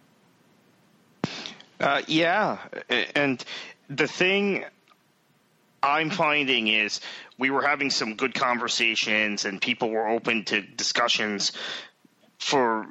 Uh, yeah. And the thing I'm finding is we were having some good conversations and people were open to discussions for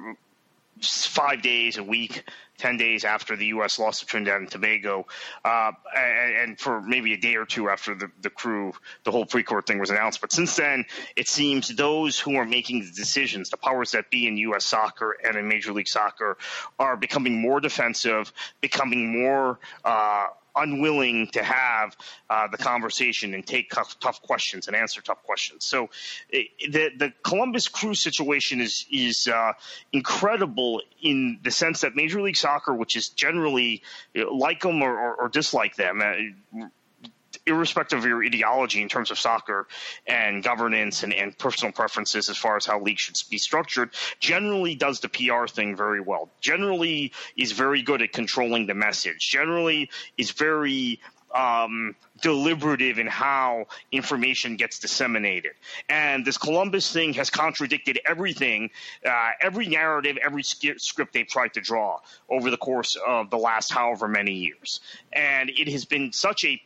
five days a week 10 days after the U.S. lost to Trinidad and Tobago, uh, and, and, for maybe a day or two after the, the crew, the whole Precourt thing was announced. But since then, it seems those who are making the decisions, the powers that be in U.S. soccer and in Major League Soccer, are becoming more defensive, becoming more uh, unwilling to have uh, the conversation and take tough, tough, questions and answer tough questions. So it, the the Columbus Crew situation is is uh, incredible in the sense that Major League Soccer, which is generally like them or, or, or dislike them. Uh, irrespective of your ideology in terms of soccer and governance and, and, personal preferences as far as how leagues should be structured, generally does the PR thing very well. Generally is very good at controlling the message. Generally is very um, deliberative in how information gets disseminated. And this Columbus thing has contradicted everything, uh, every narrative, every script they've tried to draw over the course of the last however many years. And it has been such a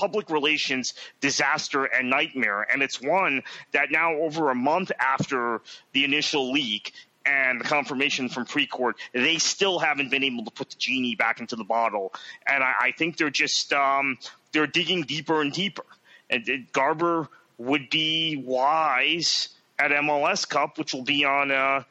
public relations disaster and nightmare. And it's one that now, over a month after the initial leak, and the confirmation from Precourt, they still haven't been able to put the genie back into the bottle. And I, I think they're just um, they're digging deeper and deeper. And, and Garber would be wise at MLS Cup, which will be on uh,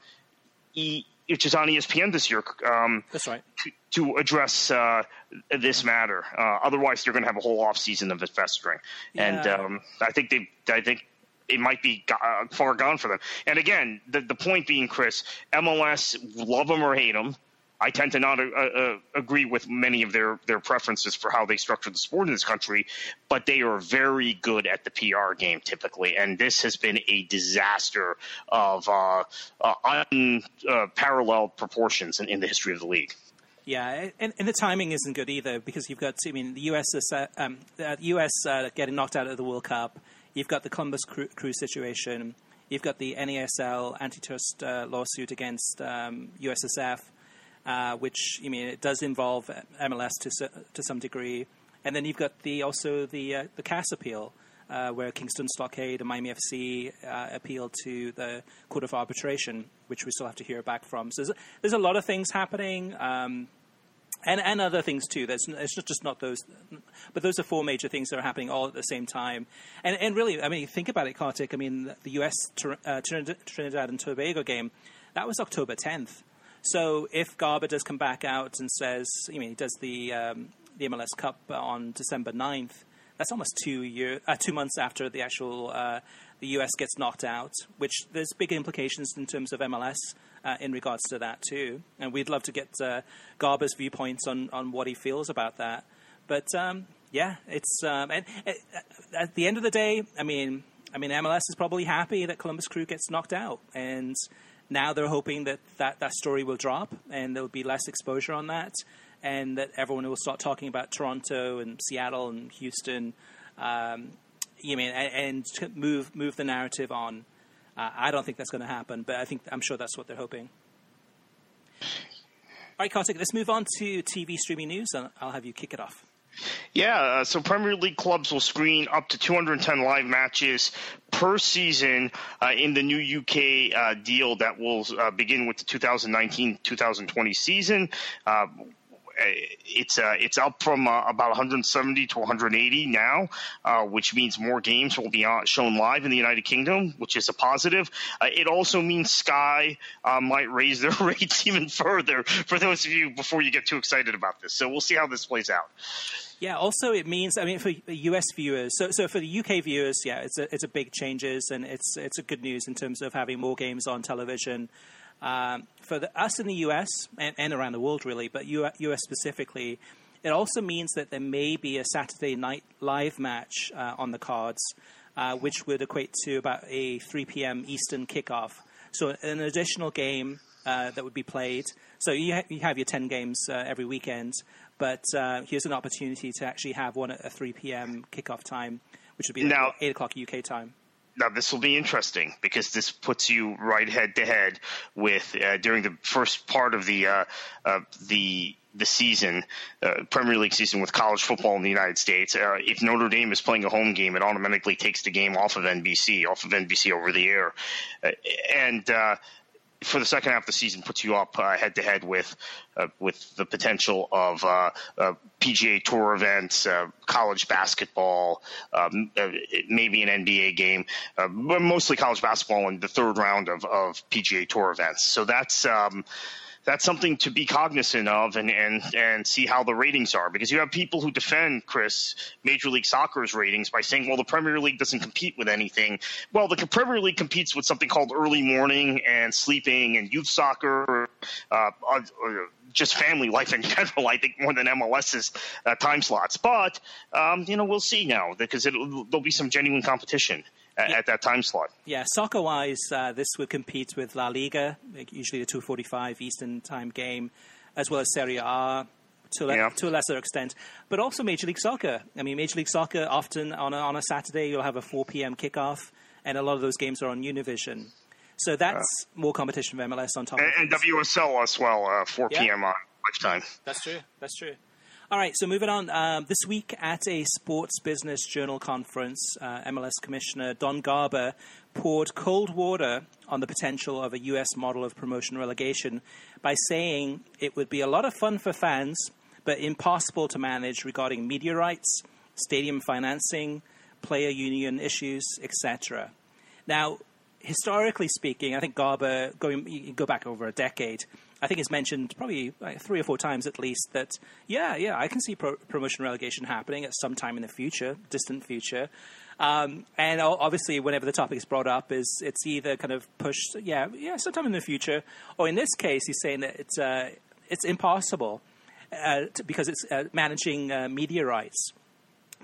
e, which is on ESPN this year. Um, That's right. To, to address uh, this matter. Uh, otherwise, they're going to have a whole off season of it festering. Yeah. And um, I think they, I think it might be uh, far gone for them. And again, the the point being, Chris, MLS love them or hate them I tend to not uh, uh, agree with many of their, their preferences for how they structure the sport in this country, but they are very good at the PR game typically. And this has been a disaster of uh, uh unparalleled proportions in, in, the history of the league. Yeah, and, and, the timing isn't good either because you've got, I mean, the US is, uh, um, the US uh, getting knocked out of the World Cup. You've got the Columbus Crew, crew situation. You've got the NASL antitrust lawsuit against um, USSF uh, which I mean it does involve MLS to to some degree, and then you've got the also the uh, the CAS appeal. Uh, where Kingston Stockade and Miami FC uh, appealed to the Court of Arbitration, which we still have to hear back from. So there's, there's a lot of things happening, um, and and other things too. There's it's just not those, but those are four major things that are happening all at the same time. And and really, I mean, think about it, Kartik. I mean, the U.S. Uh, Trinidad and Tobago game that was October 10th. So if Garber does come back out and says, you mean, he does the um, the MLS Cup on December 9th, that's almost two year, uh, two months after the actual uh, the US gets knocked out, which there's big implications in terms of MLS uh, in regards to that too. And we'd love to get uh, Garber's viewpoints on on what he feels about that. But um, yeah, it's um, and, uh, at the end of the day, I mean, I mean, MLS is probably happy that Columbus Crew gets knocked out, and now they're hoping that, that that story will drop and there'll be less exposure on that, and that everyone will start talking about Toronto and Seattle and Houston. Um, you mean and, and, move move the narrative on. Uh, I don't think that's going to happen, but I think I'm sure that's what they're hoping. All right, Kartik, let's move on to TV streaming news, and I'll have you kick it off. Yeah, uh, so Premier League clubs will screen up to 210 live matches per season uh, in the new UK uh, deal that will uh, begin with the 2019-2020 season. Uh, it's uh, it's up from uh, about 170 to 180 now, uh, which means more games will be shown live in the United Kingdom, which is a positive. Uh, it also means Sky uh, might raise their rates even further for those of you before you get too excited about this. So we'll see how this plays out. Yeah. Also, it means I mean for U.S. viewers. So, so for the U.K. viewers, yeah, it's a it's a big changes and it's it's a good news in terms of having more games on television. Um, for the, us in the US and, and, around the world, really, but US specifically, it also means that there may be a Saturday night live match uh, on the cards, uh, which would equate to about a 3 p.m. Eastern kickoff. So, an additional game uh, that would be played. So, you, ha- you have your 10 games uh, every weekend, but uh, here's an opportunity to actually have one at a 3 p.m. kickoff time, which would be now, 8 o'clock UK time now this will be interesting because this puts you right head to head with uh, during the first part of the uh, uh, the the season, uh, Premier League season with college football in the United States. Uh, if Notre Dame is playing a home game, it automatically takes the game off of NBC, off of NBC over the air, uh, and for the second half of the season puts you up head to head with uh, with the potential of uh, uh, PGA Tour events, uh, college basketball, um, uh, maybe an NBA game, uh, but mostly college basketball in the third round of, of PGA Tour events. So that's. Um, that's something to be cognizant of and, and, and see how the ratings are because you have people who defend Chris Major League Soccer's ratings by saying, well, the Premier League doesn't compete with anything. Well, the Premier League competes with something called early morning and sleeping and youth soccer, uh, uh, just family life in general. I think more than MLS's uh, time slots, but um, you know we'll see now because there'll be some genuine competition at, yeah. at that time slot. Yeah, soccer wise, uh, this would compete with La Liga, usually the 2:45 Eastern time game, as well as Serie A. To, le- yeah. to a lesser extent, but also Major League Soccer. I mean, Major League Soccer often on a, on a Saturday you'll have a 4 p.m. kickoff, and a lot of those games are on Univision. So that's uh, more competition for MLS on top. And, and WSL as well, uh, 4 yeah. p.m. on lifetime. That's true. That's true. All right, so moving on. Um, this week at a Sports Business Journal conference, uh, MLS Commissioner Don Garber poured cold water on the potential of a U.S. model of promotion relegation by saying it would be a lot of fun for fans, but impossible to manage regarding media rights, stadium financing, player union issues, etc. Now, historically speaking, I think Garber, going go back over a decade, I think it's mentioned probably like three or four times at least that yeah, yeah, I can see pro- promotion relegation happening at some time in the future, distant future. Um, and obviously, whenever the topic is brought up, is it's either kind of pushed, yeah, yeah, sometime in the future, or in this case, he's saying that it's uh, it's impossible uh, to, because it's uh, managing uh, media rights.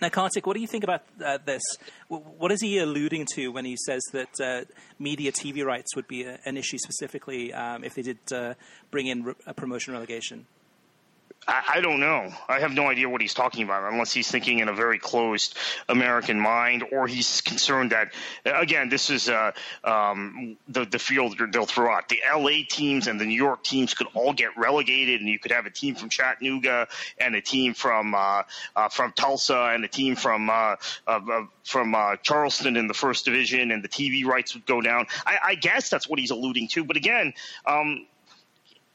Now, Kartik, what do you think about uh, this? What is he alluding to when he says that uh, media TV rights would be a, an issue specifically um, if they did uh, bring in re- a promotion relegation? I, I don't know. I have no idea what he's talking about unless he's thinking in a very closed American mind, or he's concerned that again, this is uh, um, the the field they'll throw out. The LA teams and the New York teams could all get relegated, and you could have a team from Chattanooga and a team from uh, uh, from Tulsa and a team from uh, from uh, Charleston in the first division, and the TV rights would go down. I, I guess that's what he's alluding to. But again, um,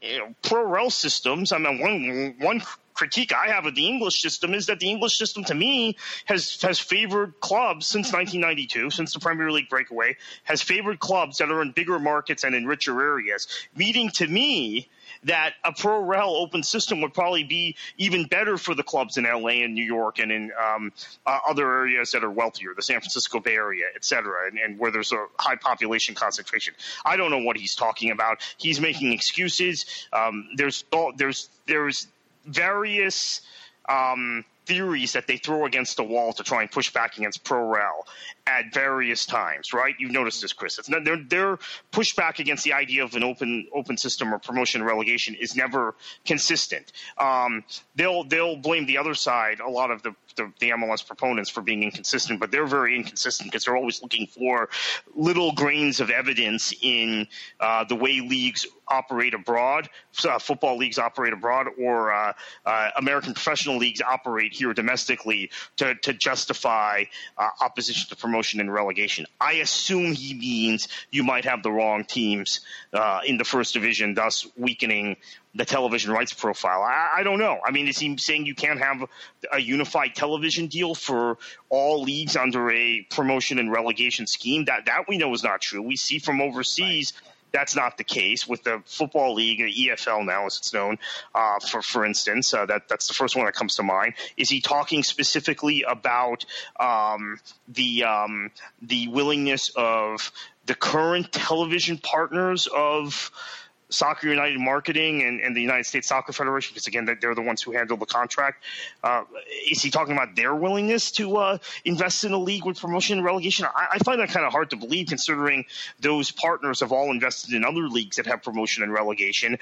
you know, pro rel systems. I mean, one one critique I have of the English system is that the English system, to me, has has favored clubs since 1992, since the Premier League breakaway, has favored clubs that are in bigger markets and in richer areas. Meaning, to me, that a pro rel open system would probably be even better for the clubs in LA and New York and in um, uh, other areas that are wealthier, the San Francisco Bay Area, et cetera, and, and where there's a high population concentration. I don't know what he's talking about. He's making excuses. Um, there's there's there's various um, theories that they throw against the wall to try and push back against pro rel at various times, right? You've noticed this, Chris. It's not, their, their pushback against the idea of an open open system or promotion relegation is never consistent. Um, they'll they'll blame the other side, a lot of the, the, the MLS proponents, for being inconsistent, but they're very inconsistent because they're always looking for little grains of evidence in uh, the way leagues operate abroad, uh, football leagues operate abroad, or uh, uh American professional leagues operate here domestically to, to justify uh, opposition to promotion promotion and relegation. I assume he means you might have the wrong teams uh, in the first division, thus weakening the television rights profile. I, I, don't know. I mean, is he saying you can't have a unified television deal for all leagues under a promotion and relegation scheme? That that we know is not true. We see from overseas. Right that's not the case with the football league, the EFL now as it's known. Uh, for for instance, uh, that that's the first one that comes to mind. Is he talking specifically about um, the um, the willingness of the current television partners of Soccer United Marketing and, and, the United States Soccer Federation, because again, they're the ones who handle the contract. Uh, is he talking about their willingness to uh, invest in a league with promotion and relegation? I, I find that kind of hard to believe, considering those partners have all invested in other leagues that have promotion and relegation,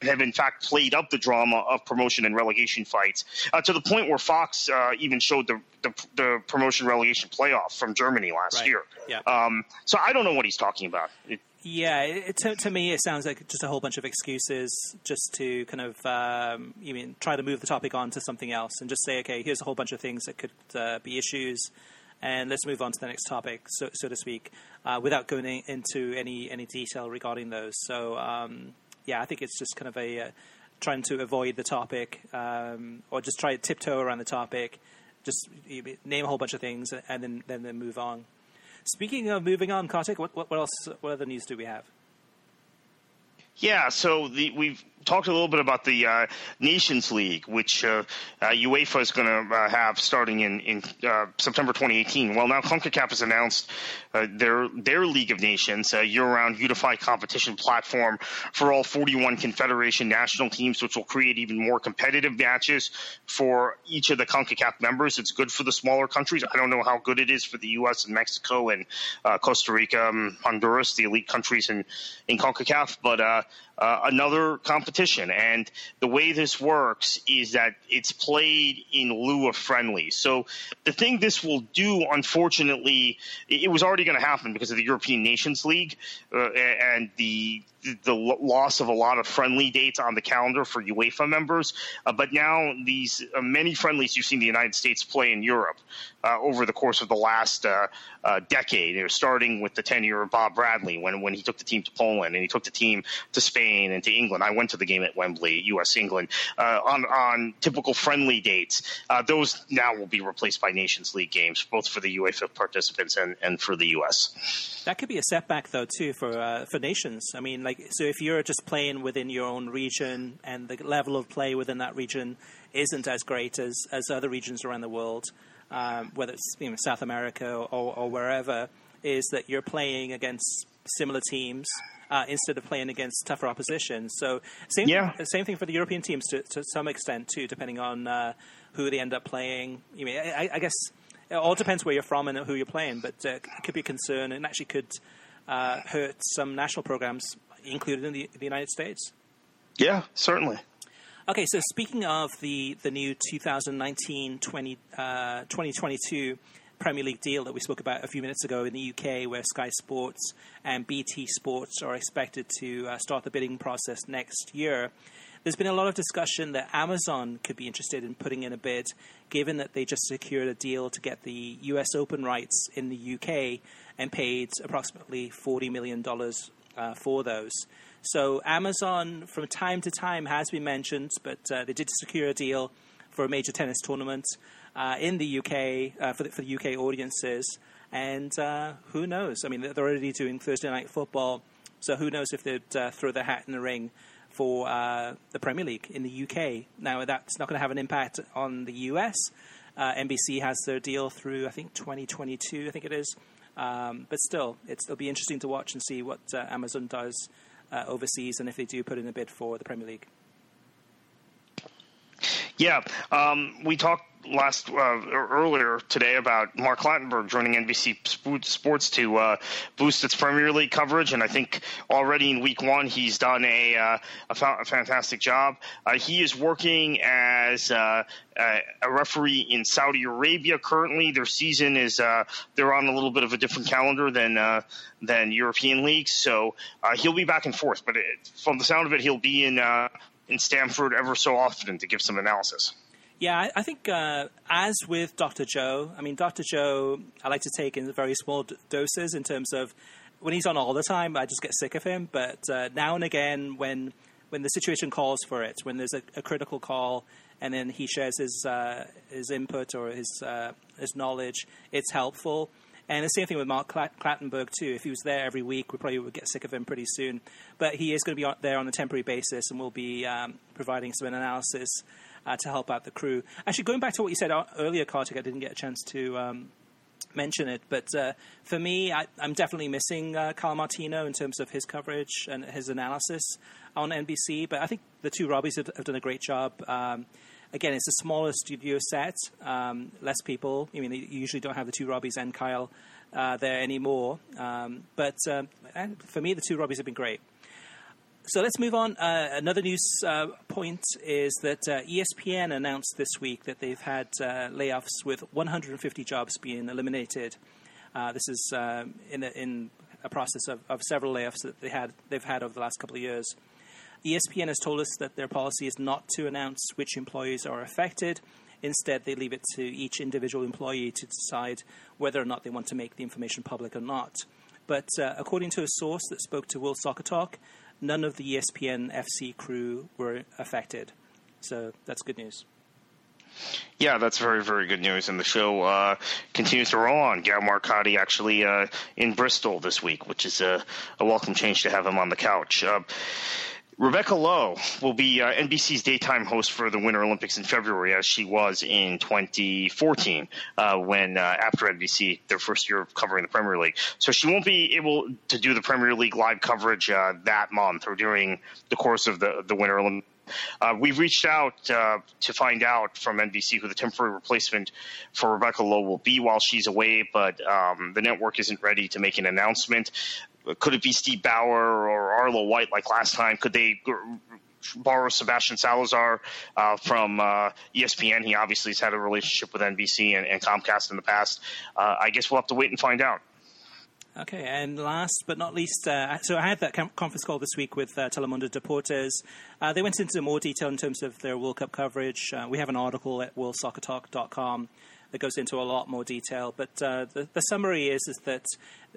and have in fact played up the drama of promotion and relegation fights uh, to the point where Fox uh, even showed the, the, the promotion relegation playoff from Germany last right. year. Yeah. Um, so I don't know what he's talking about. It, yeah, it, to, to me, it sounds like just a whole bunch of excuses just to kind of, um, you mean, try to move the topic on to something else and just say, okay, here's a whole bunch of things that could uh, be issues, and let's move on to the next topic, so, so to speak, uh, without going into any any detail regarding those. So, um, yeah, I think it's just kind of a uh, trying to avoid the topic um, or just try to tiptoe around the topic, just name a whole bunch of things and then then, then move on. Speaking of moving on, Kartik, what, what, what else? What other news do we have? Yeah, so the, we've talked a little bit about the uh, Nations League, which uh, uh, UEFA is going to uh, have starting in, in uh, September 2018. Well, now CONCACAF has announced uh, their their League of Nations, a year-round unified competition platform for all 41 Confederation national teams, which will create even more competitive matches for each of the CONCACAF members. It's good for the smaller countries. I don't know how good it is for the U.S. and Mexico and Costa Rica, and Honduras, the elite countries in in CONCACAF, but uh, another competition. And the way this works is that it's played in lieu of friendlies. So the thing this will do, unfortunately, it was already going to happen because of the European Nations League uh, and the the loss of a lot of friendly dates on the calendar for UEFA members. Uh, but now these uh, many friendlies you've seen the United States play in Europe uh, over the course of the last uh, uh, decade, you know, starting with the tenure of Bob Bradley when, when he took the team to Poland and he took the team to Spain and to England. I went to the game at Wembley, U.S. England, uh, on, on typical friendly dates. those now will be replaced by Nations League games, both for the UEFA participants and, and for the U.S. That could be a setback, though, too, for for nations. I mean, like, so if you're just playing within your own region and the level of play within that region isn't as great as, as other regions around the world, um, whether it's you know, South America or, or, wherever, is that you're playing against similar teams uh, instead of playing against tougher opposition. So same yeah. same thing for the European teams to, to some extent too, depending on uh, who they end up playing. You mean, I, I, guess it all depends where you're from and who you're playing, but uh, it could be a concern and actually could uh, hurt some national programs included in the, the United States. Yeah, certainly. Okay, so speaking of the, the new 2019 20, uh, 2022 Premier League deal that we spoke about a few minutes ago in the UK, where Sky Sports and BT Sports are expected to uh, start the bidding process next year, there's been a lot of discussion that Amazon could be interested in putting in a bid, given that they just secured a deal to get the US Open rights in the UK and paid approximately $40 million uh, for those. So Amazon, from time to time, has been mentioned, but uh, they did secure a deal for a major tennis tournament uh, in the UK uh, for the, for, the, UK audiences. And uh, who knows? I mean, they're already doing Thursday night football, so who knows if they'd uh, throw their hat in the ring for the Premier League in the UK. Now, that's not going to have an impact on the US. NBC has their deal through, I think, 2022, I think it is. Um, but still, it'll be interesting to watch and see what Amazon does uh, overseas and if they do put in a bid for the Premier League? Yeah, um, we talked last uh, earlier today about Mark Clattenburg joining NBC Sports to uh, boost its Premier League coverage, and I think already in Week One he's done a uh, a, fa- a, fantastic job. Uh, he is working as uh, a referee in Saudi Arabia currently. Their season is uh, they're on a little bit of a different calendar than than European leagues, so he'll be back and forth. But it, from the sound of it, he'll be in in Stamford ever so often to give some analysis. Yeah, I, I think uh, as with Dr. Joe, I mean, Dr. Joe, I like to take in very small d- doses in terms of when he's on all the time, I just get sick of him. But uh, now and again, when when the situation calls for it, when there's a, a critical call, and then he shares his uh, his input or his uh, his knowledge, it's helpful. And the same thing with Mark Clattenburg too. If he was there every week, we probably would get sick of him pretty soon. But he is going to be there on a temporary basis, and we'll be um, providing some analysis uh, to help out the crew. Actually, going back to what you said earlier, Kartik, I didn't get a chance to um, mention it, but uh, for me, I, am definitely missing uh, Kyle Martino in terms of his coverage and his analysis on NBC. But I think the two Robbies have, have done a great job. Um, again, it's a smaller studio set, um, less people. I mean, you usually don't have the two Robbies and Kyle uh, there anymore. Um, but uh, for me, the two Robbies have been great. So let's move on. Uh, another news uh, point is that uh, ESPN announced this week that they've had uh, layoffs with 150 jobs being eliminated. Uh, this is um, in, a, in, a, process of, of, several layoffs that they had, they've had over the last couple of years. ESPN has told us that their policy is not to announce which employees are affected. Instead, they leave it to each individual employee to decide whether or not they want to make the information public or not. But uh, according to a source that spoke to World Soccer Talk, none of the ESPN FC crew were affected. So that's good news. Yeah, that's very, very good news. And the show uh, continues to roll on. Gab Marcotti actually uh, in Bristol this week, which is a, a, welcome change to have him on the couch. Uh, Rebecca Lowe will be uh, NBC's daytime host for the Winter Olympics in February, as she was in 2014 uh, when uh, after NBC their first year of covering the Premier League. So she won't be able to do the Premier League live coverage uh, that month or during the course of the the Winter Olympics. Uh, we've reached out uh, to find out from NBC who the temporary replacement for Rebecca Lowe will be while she's away, but um, the network isn't ready to make an announcement could it be Steve Bauer or Arlo White like last time? Could they borrow Sebastian Salazar uh, from uh, ESPN? He obviously has had a relationship with NBC and, and Comcast in the past. Uh, I guess we'll have to wait and find out. Okay, and last but not least, uh, so I had that conference call this week with uh, Telemundo Deportes. Uh, they went into more detail in terms of their World Cup coverage. We have an article at worldsoccertalk.com that goes into a lot more detail. But uh, the, the, summary is, is that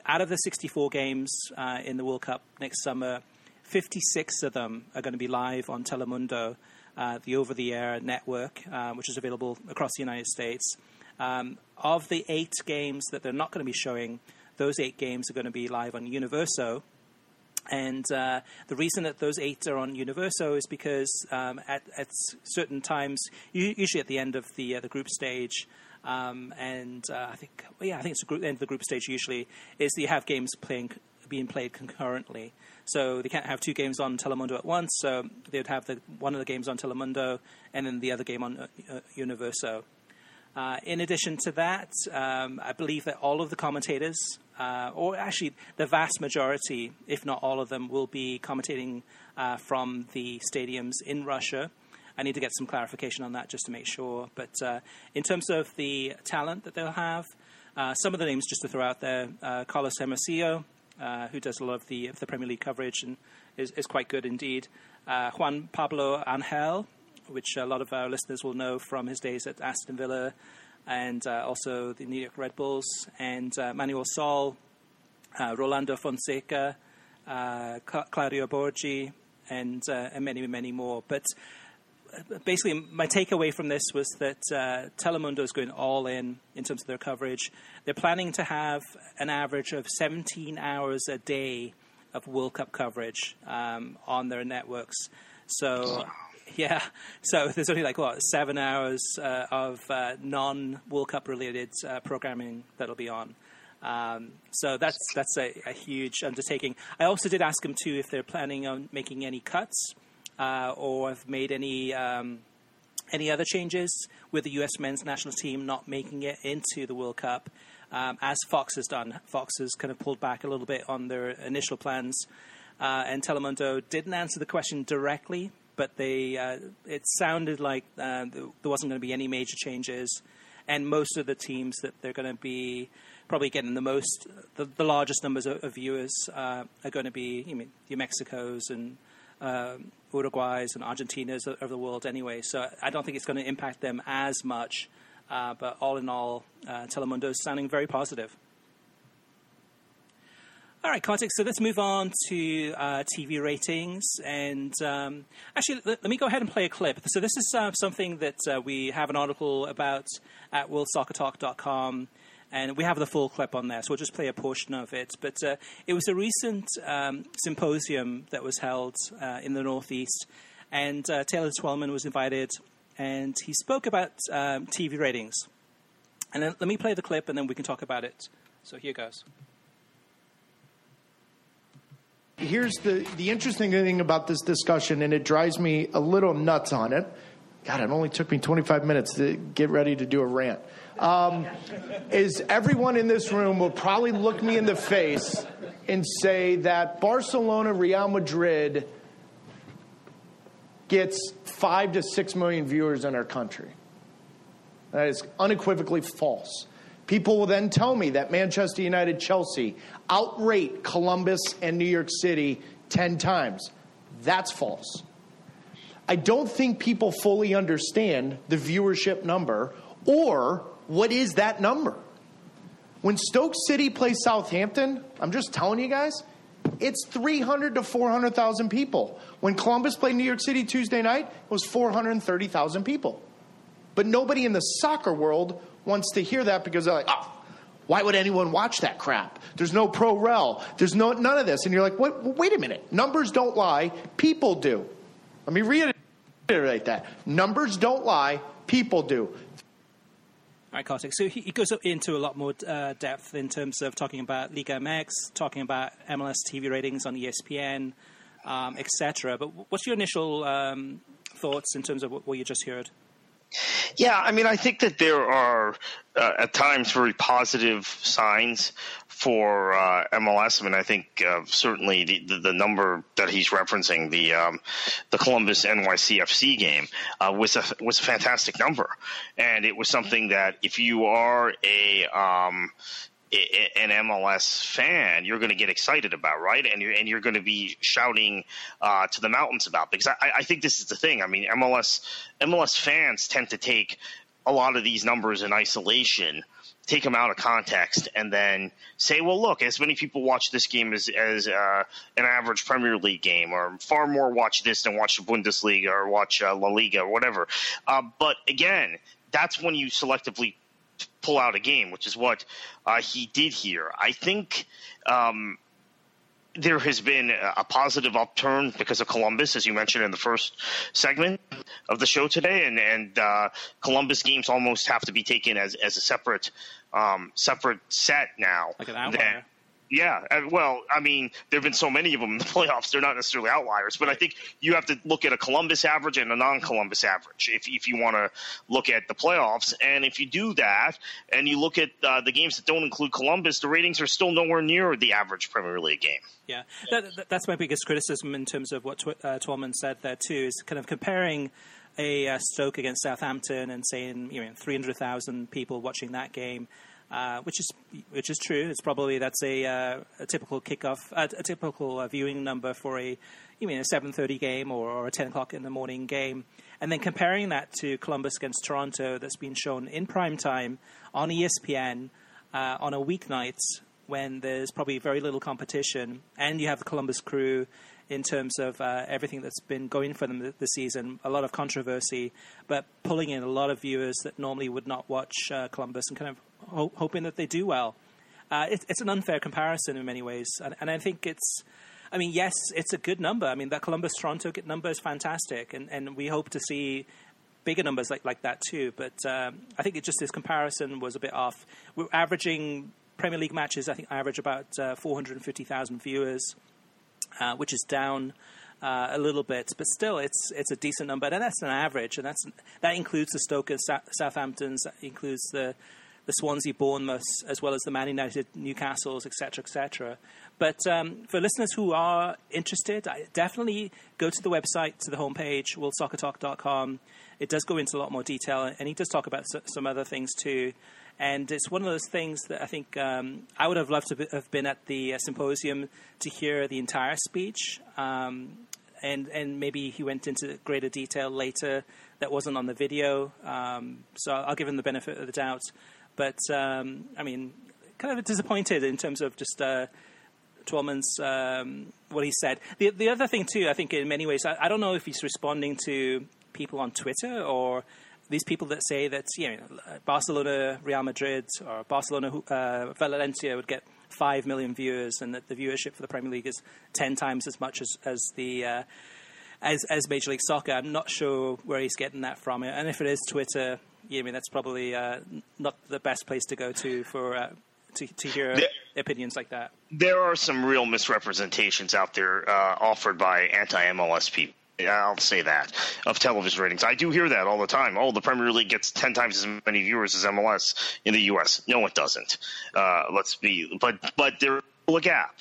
out of the 64 games uh, in the World Cup next summer, 56 of them are going to be live on Telemundo, the over the air network, which is available across the United States. Um, of the eight games that they're not going to be showing, those eight games are going to be live on Universo. And uh, the reason that those eight are on Universo is because um, at, at, certain times, usually at the end of the uh, the group stage, um, and uh, I think well, yeah, I think it's the group, end of the group stage usually is that you have games playing being played concurrently. So they can't have two games on Telemundo at once. So they would have the one of the games on Telemundo and then the other game on uh, uh, Universo. Uh, in addition to that, um, I believe that all of the commentators, uh, or actually the vast majority, if not all of them, will be commentating uh, from the stadiums in Russia. I need to get some clarification on that just to make sure. But uh, in terms of the talent that they'll have, uh, some of the names just to throw out there uh, Carlos Hermosillo, who does a lot of the, of the Premier League coverage and is, is quite good indeed. Juan Pablo Angel, which a lot of our listeners will know from his days at Aston Villa and uh, also the New York Red Bulls, and uh, Manuel Sol, uh, Rolando Fonseca, uh, Claudio Borghi, and, uh, and many, many more. But uh, basically, my takeaway from this was that Telemundo is going all in in terms of their coverage. They're planning to have an average of 17 hours a day of World Cup coverage um, on their networks. So yeah. So there's only like what seven hours uh, of uh, non World Cup related uh, programming that'll be on. Um, so that's that's a, a, huge undertaking. I also did ask them too if they're planning on making any cuts uh, or have made any um, any other changes with the U.S. men's national team not making it into the World Cup. Um, as Fox has done, Fox has kind of pulled back a little bit on their initial plans, uh, and Telemundo didn't answer the question directly, but they uh, it sounded like uh, there wasn't going to be any major changes, and most of the teams that they're going to be probably getting the most, the, the largest numbers of, of viewers uh, are going to be you mean your Mexicos and um, Uruguays and Argentinas of the world anyway. So I don't think it's going to impact them as much. Uh, but all in all, uh, Telemundo is sounding very positive. All right, context. So let's move on to uh, TV ratings. And um, actually, let, let, me go ahead and play a clip. So this is uh, something that uh, we have an article about at worldsoccertalk.com. And we have the full clip on there, so we'll just play a portion of it. But uh, it was a recent um, symposium that was held uh, in the Northeast, and uh, Taylor Twellman was invited, and he spoke about um, TV ratings. And then, let me play the clip, and then we can talk about it. So here goes here's the, the interesting thing about this discussion, and it drives me a little nuts on it. God, it only took me 25 minutes to get ready to do a rant. Um, is everyone in this room will probably look me in the face and say that Barcelona, Real Madrid gets five to six million viewers in our country. That is unequivocally false. People will then tell me that Manchester United, Chelsea outrate Columbus and New York City 10 times. That's false. I don't think people fully understand the viewership number or what is that number. When Stoke City plays Southampton, I'm just telling you guys, it's 300 to 400,000 people. When Columbus played New York City Tuesday night, it was 430,000 people. But nobody in the soccer world wants to hear that because they're like, oh, why would anyone watch that crap? There's no pro rel. There's no none of this. And you're like, wait, wait a minute. Numbers don't lie. People do. Let me reiterate that. Numbers don't lie. People do. Right. So he goes into a lot more uh, depth in terms of talking about Liga MX, talking about MLS TV ratings on ESPN, um, etc. But what's your initial um, thoughts in terms of what you just heard? Yeah, I mean, I think that there are uh, at times very positive signs for uh, MLS. I mean, I think uh, certainly the, the, the, number that he's referencing, the um, the Columbus NYCFC game, uh, was a was a fantastic number, and it was something that if you are a um, an MLS fan, you're going to get excited about, right? And you're and you're going to be shouting uh, to the mountains about because I, I think this is the thing. I mean, MLS MLS fans tend to take a lot of these numbers in isolation, take them out of context, and then say, "Well, look, as many people watch this game as as uh, an average Premier League game, or far more watch this than watch the Bundesliga or watch uh, La Liga or whatever." Uh, but again, that's when you selectively pull out a game, which is what uh, he did here. I think um, there has been a positive upturn because of Columbus, as you mentioned in the first segment of the show today, and and uh, Columbus games almost have to be taken as as a separate um, separate set now. Like an outlier. Yeah, well, I mean, there have been so many of them in the playoffs; they're not necessarily outliers. But I think you have to look at a Columbus average and a non-Columbus average if if you want to look at the playoffs. And if you do that, and you look at uh, the games that don't include Columbus, the ratings are still nowhere near the average Premier League game. Yeah, that, that's my biggest criticism in terms of what Tw- uh, Twellman said there too. Is kind of comparing a uh, Stoke against Southampton and saying you know 300,000 people watching that game uh, which is which is true. It's probably that's a, uh, a typical kickoff, uh, a typical uh, viewing number for a you mean a seven thirty game or, or, a ten o'clock in the morning game, and then comparing that to Columbus against Toronto, that's been shown in prime time on ESPN uh, on a weeknight when there's probably very little competition, and you have the Columbus Crew in terms of uh, everything that's been going for them this season. A lot of controversy, but pulling in a lot of viewers that normally would not watch uh, Columbus and kind of ho- hoping that they do well. Uh, it, it's an unfair comparison in many ways, and, and, I think it's. I mean, yes, it's a good number. I mean, that Columbus Toronto number is fantastic, and, and we hope to see bigger numbers like, like that too. But um, I think it just this comparison was a bit off. We're averaging Premier League matches. I think average about uh, 450,000 viewers, uh, which is down uh, a little bit, but still, it's it's a decent number, and that's an average, and that's that includes the Stoke and Southamptons, that includes the the Swansea Bournemouth, as well as the Man United Newcastles, etc., etc. But um, for listeners who are interested, definitely go to the website, to the homepage, worldsoccertalk.com. It does go into a lot more detail, and he does talk about some other things too. And it's one of those things that I think um, I would have loved to have been at the uh, symposium to hear the entire speech. Um, and, and maybe he went into greater detail later that wasn't on the video. Um, so I'll give him the benefit of the doubt. But um, I mean, kind of disappointed in terms of just uh, Twellman's um, what he said. The the other thing too, I think in many ways, I, I, don't know if he's responding to people on Twitter or these people that say that you know Barcelona, Real Madrid, or Barcelona, uh, Valencia would get five million viewers, and that the viewership for the Premier League is ten times as much as as the uh, as as Major League Soccer. I'm not sure where he's getting that from, and if it is Twitter, yeah, I mean that's probably uh, not the best place to go to for uh, to, to hear there, opinions like that. There are some real misrepresentations out there uh, offered by anti-MLS people. I'll say that of television ratings. I do hear that all the time. Oh, the Premier League gets ten times as many viewers as MLS in the U.S. No, it doesn't. Uh, let's be, but but there's a gap,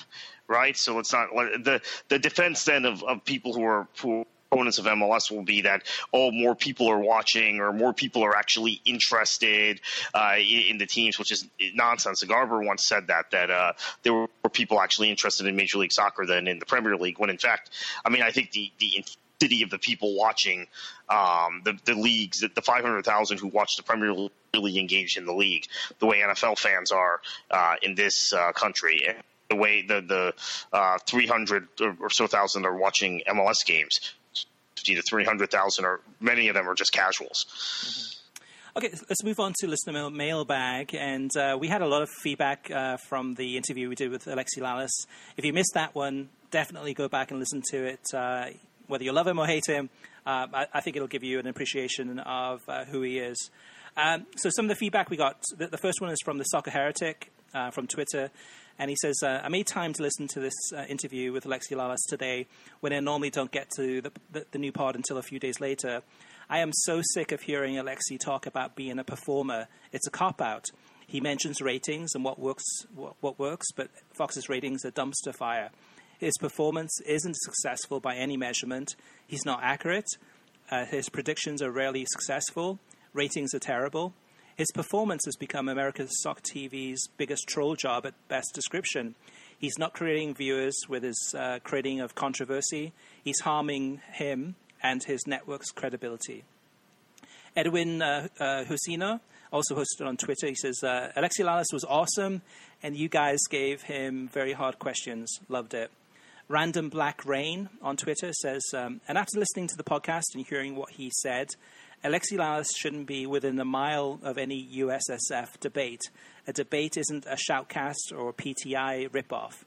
right? So it's not the the defense then of, of people who are who opponents of MLS will be that oh more people are watching or more people are actually interested uh, in, in, the teams, which is nonsense. Garber once said that that uh, there were people actually interested in Major League Soccer than in the Premier League. When in fact, I mean I think the the intensity of the people watching um, the the leagues, the, the 500,000 who watch the Premier League engaged in the league, the way NFL fans are uh, in this uh, country the way the the uh, 300 or so thousand are watching MLS games fifty to three hundred thousand, or many of them are just casuals. Mm-hmm. Okay, let's move on to listener mailbag. And uh, we had a lot of feedback uh, from the interview we did with Alexi Lalas. If you missed that one, definitely go back and listen to it. Uh, whether you love him or hate him, uh, I, I, think it'll give you an appreciation of uh, who he is. Um, so, some of the feedback we got the, the first one is from the Soccer Heretic uh, from Twitter. And he says, uh, I made time to listen to this uh, interview with Alexi Lalas today when I normally don't get to the, the, the, new pod until a few days later. I am so sick of hearing Alexi talk about being a performer. It's a cop out. He mentions ratings and what works, what, what works, but Fox's ratings are dumpster fire. His performance isn't successful by any measurement. He's not accurate. Uh, his predictions are rarely successful. Ratings are terrible. His performance has become America's Soccer TV's biggest troll job at best description. He's not creating viewers with his uh, creating of controversy. He's harming him and his network's credibility. Edwin uh, uh, also posted on Twitter. He says, uh, Alexi Lalas was awesome, and you guys gave him very hard questions. Loved it. Random Black Rain on Twitter says, um, and after listening to the podcast and hearing what he said, Alexi Lalas shouldn't be within a mile of any USSF debate. A debate isn't a shoutcast or PTI ripoff.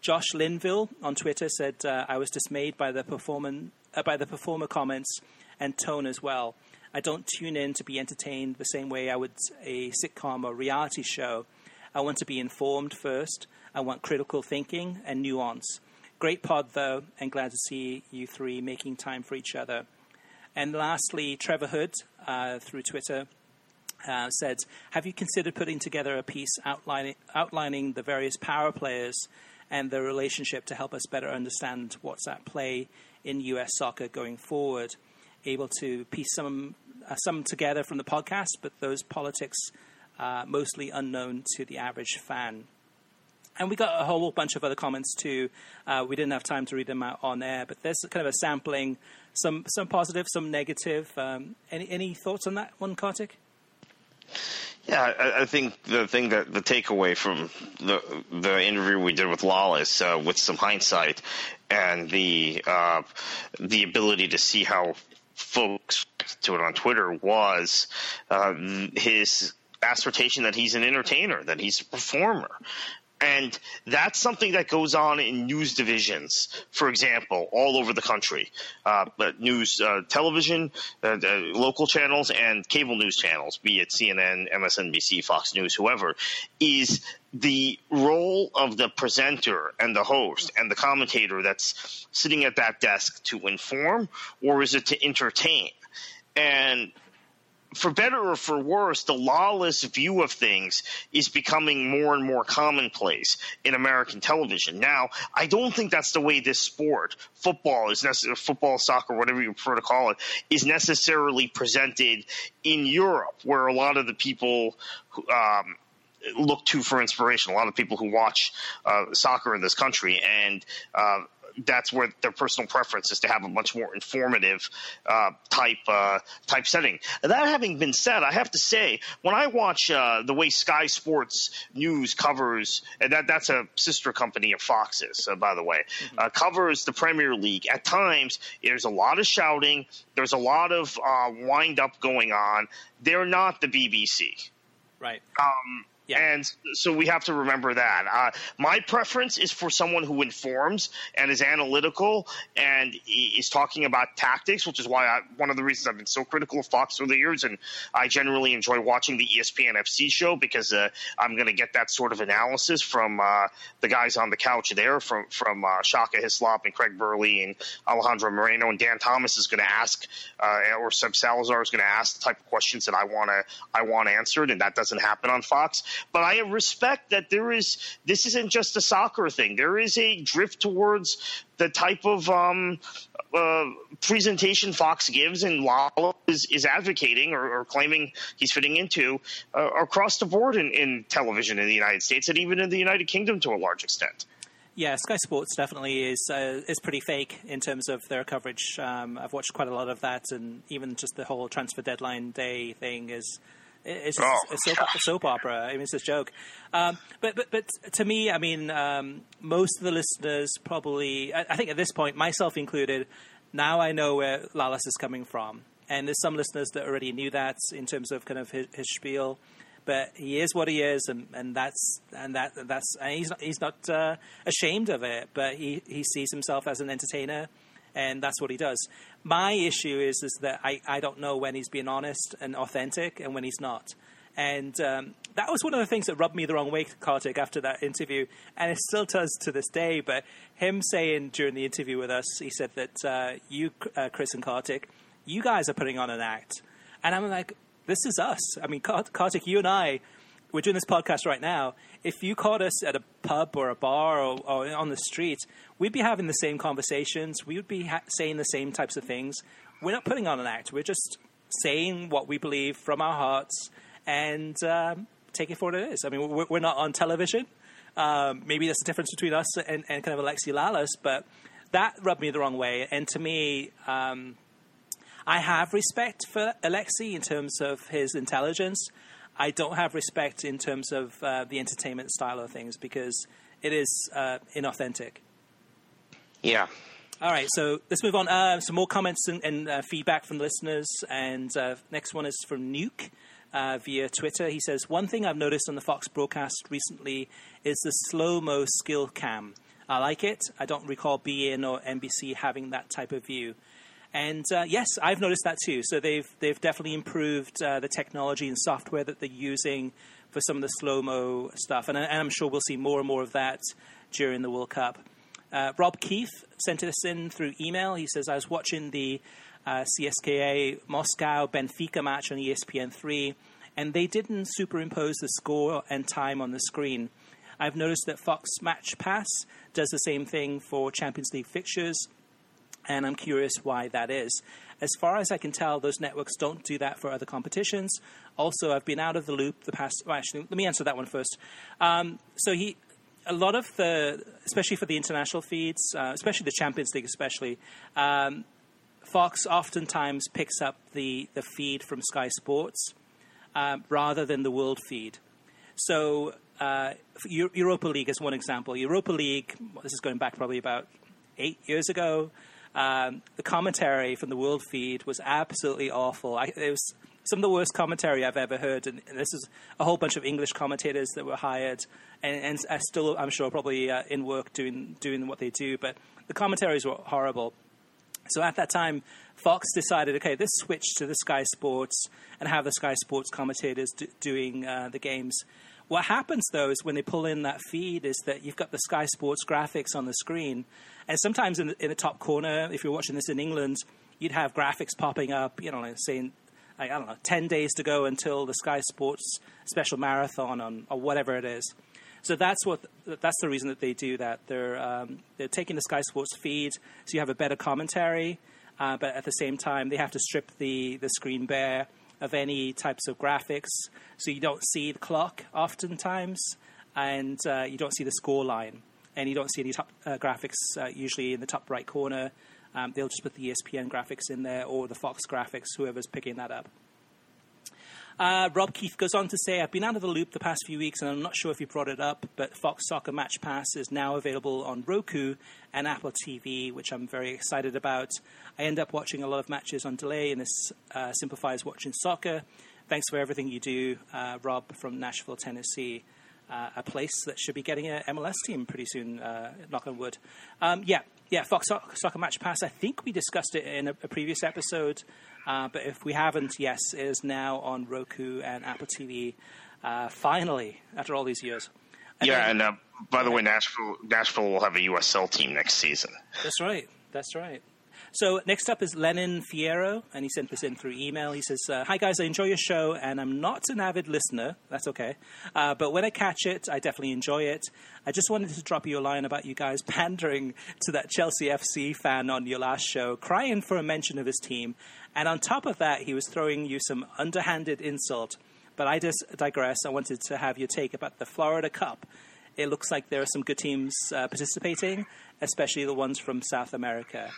Josh Linville on Twitter said, uh, I was dismayed by the, performan- uh, by the performer comments and tone as well. I don't tune in to be entertained the same way I would a sitcom or reality show. I want to be informed first. I want critical thinking and nuance. Great pod, though, and glad to see you three making time for each other. And lastly, Trevor Hood uh, through Twitter uh, said, Have you considered putting together a piece outlining, outlining the various power players and their relationship to help us better understand what's at play in US soccer going forward? Able to piece some, uh, some together from the podcast, but those politics mostly unknown to the average fan. And we got a whole bunch of other comments too. Uh, we didn't have time to read them out on air, but there's kind of a sampling, some some positive, some negative. Um, any any thoughts on that one, Kartik? Yeah, I, I, think the thing that the takeaway from the the interview we did with Lalas, uh, with some hindsight, and the uh, the ability to see how folks to it on Twitter was uh, his assertion that he's an entertainer, that he's a performer, and that's something that goes on in news divisions, for example, all over the country. Uh, news, uh, television, uh, local channels, and cable news channels, be it CNN, MSNBC, Fox News, whoever, is the role of the presenter and the host and the commentator that's sitting at that desk to inform, or is it to entertain? And for better or for worse, the Lalas view of things is becoming more and more commonplace in American television. Now, I don't think that's the way this sport, football is necessary, football, soccer, whatever you prefer to call it, is necessarily presented in Europe, where a lot of the people um, look to for inspiration. A lot of people who watch uh, soccer in this country and uh, that's where their personal preference is to have a much more informative uh, type uh, type setting. That having been said, I have to say when I watch uh, the way Sky Sports News covers, and that that's a sister company of Fox's, uh, by the way, mm-hmm. Uh, covers the Premier League. At times, there's a lot of shouting. There's a lot of uh, wind up going on. They're not the BBC. Right. Um, yeah. And so we have to remember that. Uh, my preference is for someone who informs and is analytical and is talking about tactics, which is why I, one of the reasons I've been so critical of Fox through the years. And I generally enjoy watching the ESPN FC show because uh, I'm going to get that sort of analysis from uh, the guys on the couch there, from from uh, Shaka Hislop and Craig Burley and Alejandro Moreno. And Dan Thomas is going to ask, uh, or Seb Salazar is going to ask the type of questions that I want to I want answered, and that doesn't happen on Fox. But I respect that there is this isn't just a soccer thing. There is a drift towards the type of um, uh, presentation Fox gives and Lalo is, is advocating or, or, claiming he's fitting into uh, across the board in, in television in the United States and even in the United Kingdom to a large extent. Yeah, Sky Sports definitely is uh, is pretty fake in terms of their coverage. Um, I've watched quite a lot of that, and even just the whole transfer deadline day thing is it's just oh, a, soap, a soap, opera. I mean, it's a joke. Um, but, but, but to me, I mean, um, most of the listeners probably, I, I, think at this point, myself included, now I know where Lalas is coming from. And there's some listeners that already knew that in terms of kind of his, his spiel. But he is what he is, and, and that's and that that's and he's not he's not uh, ashamed of it. But he, he sees himself as an entertainer, and that's what he does. My issue is is that I, I don't know when he's being honest and authentic and when he's not. And um, that was one of the things that rubbed me the wrong way, Kartik, after that interview. And it still does to this day. But him saying during the interview with us, he said that uh, you, uh, Chris and Kartik, you guys are putting on an act. And I'm like, this is us. I mean, Kartik, you and I, we're doing this podcast right now. If you caught us at a pub or a bar or, or on the street, we'd be having the same conversations. We would be ha- saying the same types of things. We're not putting on an act. We're just saying what we believe from our hearts and um, take it for what it is. I mean, we're, we're not on television. Um, maybe that's the difference between us and, and kind of Alexi Lalas, but that rubbed me the wrong way. And to me, um, I have respect for Alexi in terms of his intelligence. I don't have respect in terms of uh, the entertainment style of things because it is uh, inauthentic. Yeah. All right, so let's move on. Uh, some more comments and, and uh, feedback from the listeners. And uh, next one is from Nuke uh, via Twitter. He says, One thing I've noticed on the Fox broadcast recently is the slow mo skill cam. I like it. I don't recall beIN or NBC having that type of view. And uh, yes, I've noticed that too. So they've they've definitely improved uh, the technology and software that they're using for some of the slow mo stuff, and, and, I'm sure we'll see more and more of that during the World Cup. Uh, Rob Keith sent us in through email. He says I was watching the uh, CSKA Moscow Benfica match on ESPN3, and they didn't superimpose the score and time on the screen. I've noticed that Fox Match Pass does the same thing for Champions League fixtures, and I'm curious why that is. As far as I can tell, those networks don't do that for other competitions. Also, I've been out of the loop the past. Well, actually, let me answer that one first. Um, so he, a lot of the, especially for the international feeds, uh, especially the Champions League, especially. Um, Fox oftentimes picks up the, the feed from Sky Sports um, rather than the world feed. So, uh, Europa League is one example. Europa League, this is going back probably about eight years ago. Um, the commentary from the world feed was absolutely awful. I, it was some of the worst commentary I've ever heard, and, and, this is a whole bunch of English commentators that were hired, and, and are still, I'm sure, probably uh, in work doing doing what they do. But the commentaries were horrible. So at that time, Fox decided, okay, let's switch to the Sky Sports and have the Sky Sports commentators do, doing uh, the games. What happens though is when they pull in that feed is that you've got the Sky Sports graphics on the screen, and sometimes in the, in the top corner, if you're watching this in England, you'd have graphics popping up, you know, like saying I don't know, 10 days to go until the Sky Sports special marathon on, or whatever it is. So that's what that's the reason that they do that. They're um, they're taking the Sky Sports feed, so you have a better commentary, uh, but at the same time they have to strip the the screen bare of any types of graphics, so you don't see the clock oftentimes, and uh, you don't see the score line, and you don't see any top uh, graphics uh, usually in the top right corner. Um, they'll just put the ESPN graphics in there or the Fox graphics, whoever's picking that up. Uh, Rob Keith goes on to say, I've been out of the loop the past few weeks, and I'm not sure if you brought it up, but Fox Soccer Match Pass is now available on Roku and Apple TV, which I'm very excited about. I end up watching a lot of matches on delay, and this uh, simplifies watching soccer. Thanks for everything you do, uh, Rob from Nashville, Tennessee. Uh, a place that should be getting an MLS team pretty soon, uh, knock on wood. Um, yeah, yeah, Fox Soccer Match Pass. I think we discussed it in a, a previous episode. Uh, but if we haven't, yes, it is now on Roku and Apple TV. Uh, finally, after all these years. And yeah, then, and uh, by the way, Nashville Nashville will have a USL team next season. That's right. That's right. So next up is Lennon Fierro, and he sent this in through email. He says, uh, "Hi guys, I enjoy your show, and I'm not an avid listener. That's okay, uh, but when I catch it, I definitely enjoy it. I just wanted to drop you a line about you guys pandering to that Chelsea FC fan on your last show, crying for a mention of his team, and on top of that, he was throwing you some underhanded insult. But I just digress. I wanted to have your take about the Florida Cup. It looks like there are some good teams uh, participating, especially the ones from South America.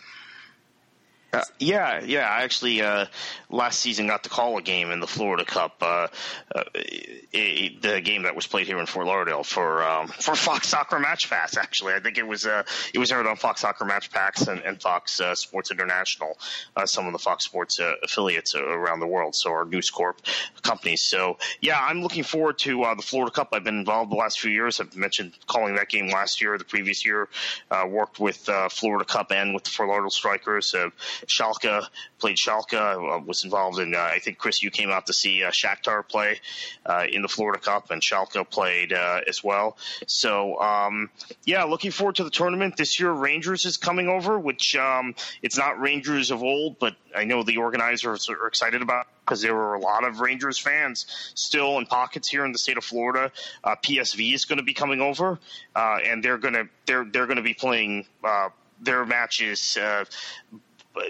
Uh, yeah, yeah. I actually uh, last season got to call a game in the Florida Cup, uh, uh it, it, the game that was played here in Fort Lauderdale for um, for Fox Soccer Match Pass. Actually, I think it was uh, it was aired on Fox Soccer Match Pass and, and Fox uh, Sports International, some of the Fox Sports affiliates around the world. So our News Corp companies. So yeah, I'm looking forward to the Florida Cup. I've been involved the last few years. I've mentioned calling that game last year, the previous year. worked with Florida Cup and with the Fort Lauderdale Strikers. Schalke, played Schalke, uh, was involved in, uh, I think, Chris, you came out to see uh, Shakhtar play uh, in the Florida Cup, and Schalke played uh, as well. So, um, yeah, looking forward to the tournament. This year, Rangers is coming over, which um, it's not Rangers of old, but I know the organizers are excited about because there were a lot of Rangers fans still in pockets here in the state of Florida. Uh, PSV is going to be coming over, uh, and they're going to they're they're going to be playing uh, their matches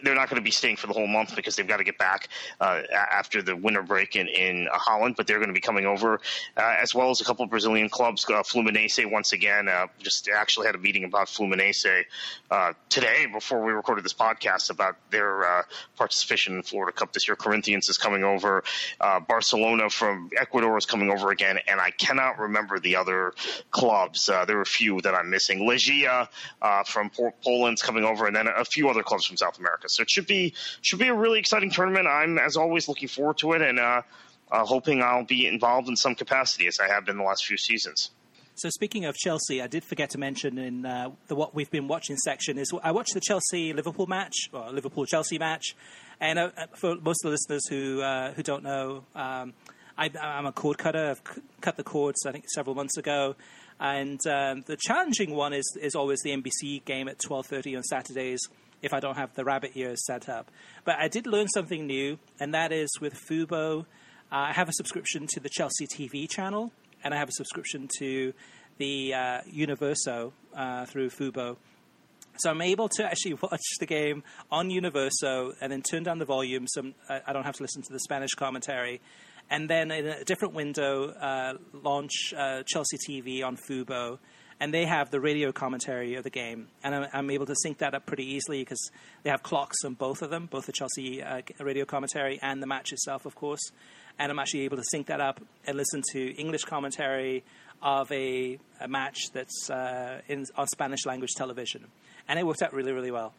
they're not going to be staying for the whole month because they've got to get back uh, after the winter break in, in Holland. But they're going to be coming over, uh, as well as a couple of Brazilian clubs. Uh, Fluminense once again. Uh, just actually had a meeting about Fluminense uh, today before we recorded this podcast about their uh, participation in Florida Cup this year. Corinthians is coming over. Barcelona from Ecuador is coming over again, and I cannot remember the other clubs. there are a few that I'm missing. Legia from Poland's coming over, and then a few other clubs from South America. So it should be should be a really exciting tournament. I'm as always looking forward to it, and uh, uh, hoping I'll be involved in some capacity as I have been the last few seasons. So speaking of Chelsea, I did forget to mention in uh, the what we've been watching section is I watched the Chelsea Liverpool match or Liverpool Chelsea match, and uh, for most of the listeners who uh, who don't know, um, I, am a cord cutter. I've cut the cords I think several months ago, and um, the challenging one is is always the NBC game at 12:30 on Saturdays if I don't have the rabbit ears set up. But I did learn something new, and that is with Fubo. Uh, I have a subscription to the Chelsea TV channel, and I have a subscription to the uh, Universo uh, through Fubo. So I'm able to actually watch the game on Universo and then turn down the volume so I don't have to listen to the Spanish commentary. And then in a different window, uh, launch uh, Chelsea TV on Fubo and they have the radio commentary of the game, and I'm, I'm able to sync that up pretty easily because they have clocks on both of them, both the Chelsea uh, radio commentary and the match itself, of course. And I'm actually able to sync that up and listen to English commentary of a, a match that's uh, in, on Spanish language television, and it worked out really, really well.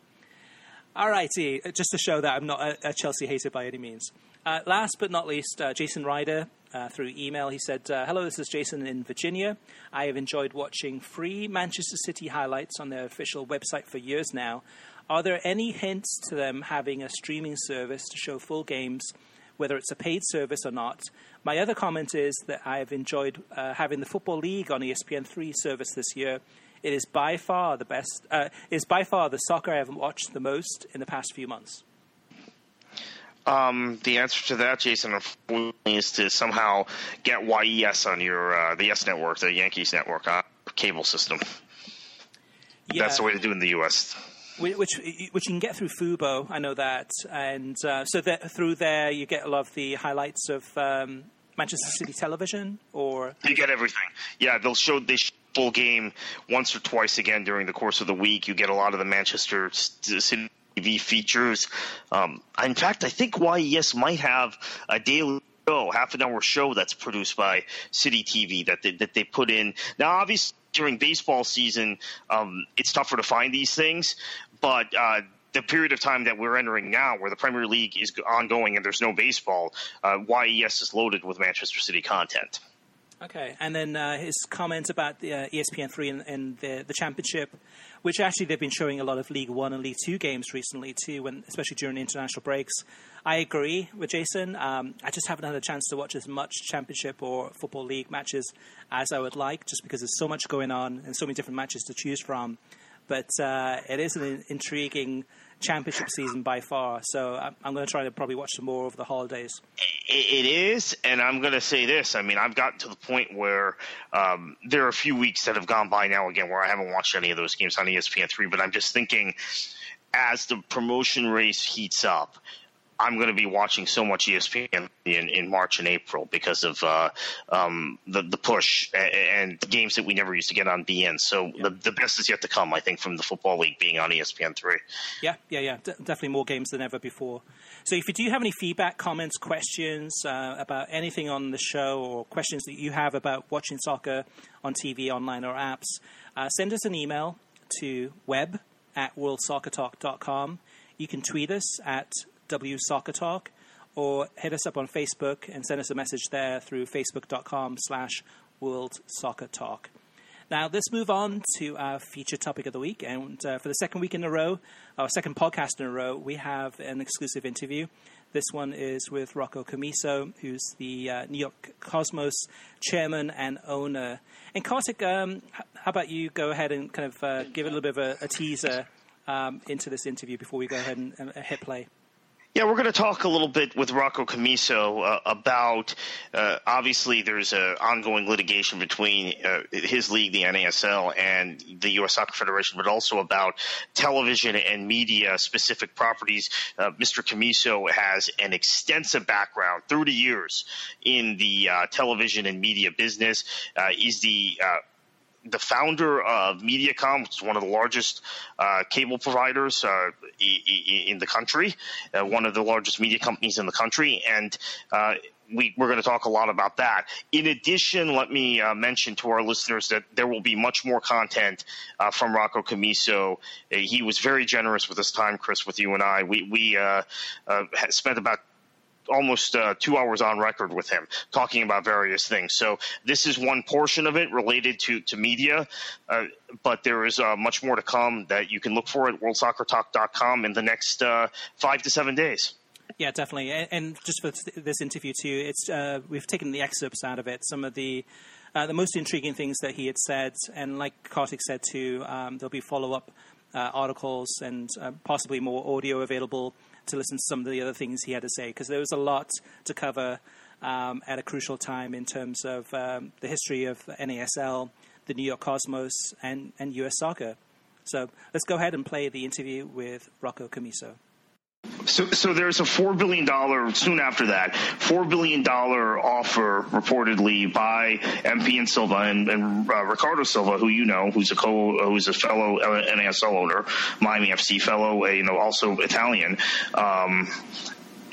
All righty, just to show that I'm not a, a Chelsea hater by any means. Uh, last but not least, uh, Jason Ryder uh, through email. He said, uh, Hello, this is Jason in Virginia. I have enjoyed watching free Manchester City highlights on their official website for years now. Are there any hints to them having a streaming service to show full games, whether it's a paid service or not? My other comment is that I have enjoyed uh, having the Football League on ESPN3 service this year. It is by far the best, uh, is by far the soccer I have watched the most in the past few months. Um, the answer to that, Jason, is to somehow get YES on your uh, the Yes network, the Yankees network uh, cable system. Yeah. That's the way to do it in the U.S. Which, which you can get through Fubo, I know that, and uh, so that through there you get a lot of the highlights of um, Manchester City television, or you get everything. Yeah, they'll show they full game once or twice again during the course of the week. You get a lot of the Manchester City TV features. Um, in fact, I think YES might have a daily show, half an hour show that's produced by City TV that they, that they put in. Now, obviously, during baseball season, um, it's tougher to find these things, but uh, the period of time that we're entering now, where the Premier League is ongoing and there's no baseball, uh, YES is loaded with Manchester City content. Okay, and then uh, his comments about the uh, ESPN3 and, and the, the, championship, which actually they've been showing a lot of League One and League Two games recently too, when especially during international breaks. I agree with Jason. Um, I just haven't had a chance to watch as much championship or football league matches as I would like, just because there's so much going on and so many different matches to choose from. But uh, it is an intriguing championship season by far. So I'm, I'm going to try to probably watch some more over the holidays. It is, and I'm going to say this. I mean, I've gotten to the point where um, there are a few weeks that have gone by now again where I haven't watched any of those games on ESPN3, but I'm just thinking as the promotion race heats up, I'm going to be watching so much ESPN in, in March and April because of uh, um, the the push and, and, games that we never used to get on beIN. So yeah. the the best is yet to come, I think, from the football league being on ESPN three. Yeah, yeah, yeah, definitely more games than ever before. So if you do have any feedback, comments, questions uh, about anything on the show, or questions that you have about watching soccer on TV, online, or apps, uh, send us an email to web at worldsoccertalk.com. You can tweet us at W Soccer Talk, or hit us up on Facebook and send us a message there through facebook.com slash World Soccer Talk. Now, let's move on to our feature topic of the week. And uh, for the second week in a row, our second podcast in a row, we have an exclusive interview. This one is with Rocco Commisso, who's the uh, New York Cosmos chairman and owner. And Kartik, um, how about you go ahead and kind of uh, give a little bit of a, a teaser um, into this interview before we go ahead and, and hit play? Yeah, we're going to talk a little bit with Rocco Commisso uh, about. Uh, obviously, there's an ongoing litigation between uh, his league, the NASL, and the U.S. Soccer Federation, but also about television and media specific properties. Uh, Mr. Camiso has an extensive background, 30 years in the uh, television and media business. Uh, is the the founder of Mediacom, which is one of the largest uh, cable providers uh, in the country, uh, one of the largest media companies in the country, and uh, we, are going to talk a lot about that. In addition, let me uh, mention to our listeners that there will be much more content uh, from Rocco Commisso. he was very generous with his time, Chris, with you and I. We, we spent about almost uh, two hours on record with him talking about various things. So this is one portion of it related to to media, uh, but there is uh, much more to come that you can look for at WorldSoccerTalk.com in the next uh, five to seven days. Yeah, definitely. And, just for this interview too, it's uh, we've taken the excerpts out of it. Some of the uh, the most intriguing things that he had said, and like Kartik said too, um, there'll be follow up. articles and possibly more audio available to listen to some of the other things he had to say because there was a lot to cover um, at a crucial time in terms of um, the history of NASL, the New York Cosmos, and, and U.S. soccer. So let's go ahead and play the interview with Rocco Commisso. So, so there's a four billion dollar soon after that four billion dollar offer reportedly by MP and Silva and, and uh, Ricardo Silva, who you know, who's a co, who's a fellow NASL owner, Miami FC fellow, you know, also Italian. Um,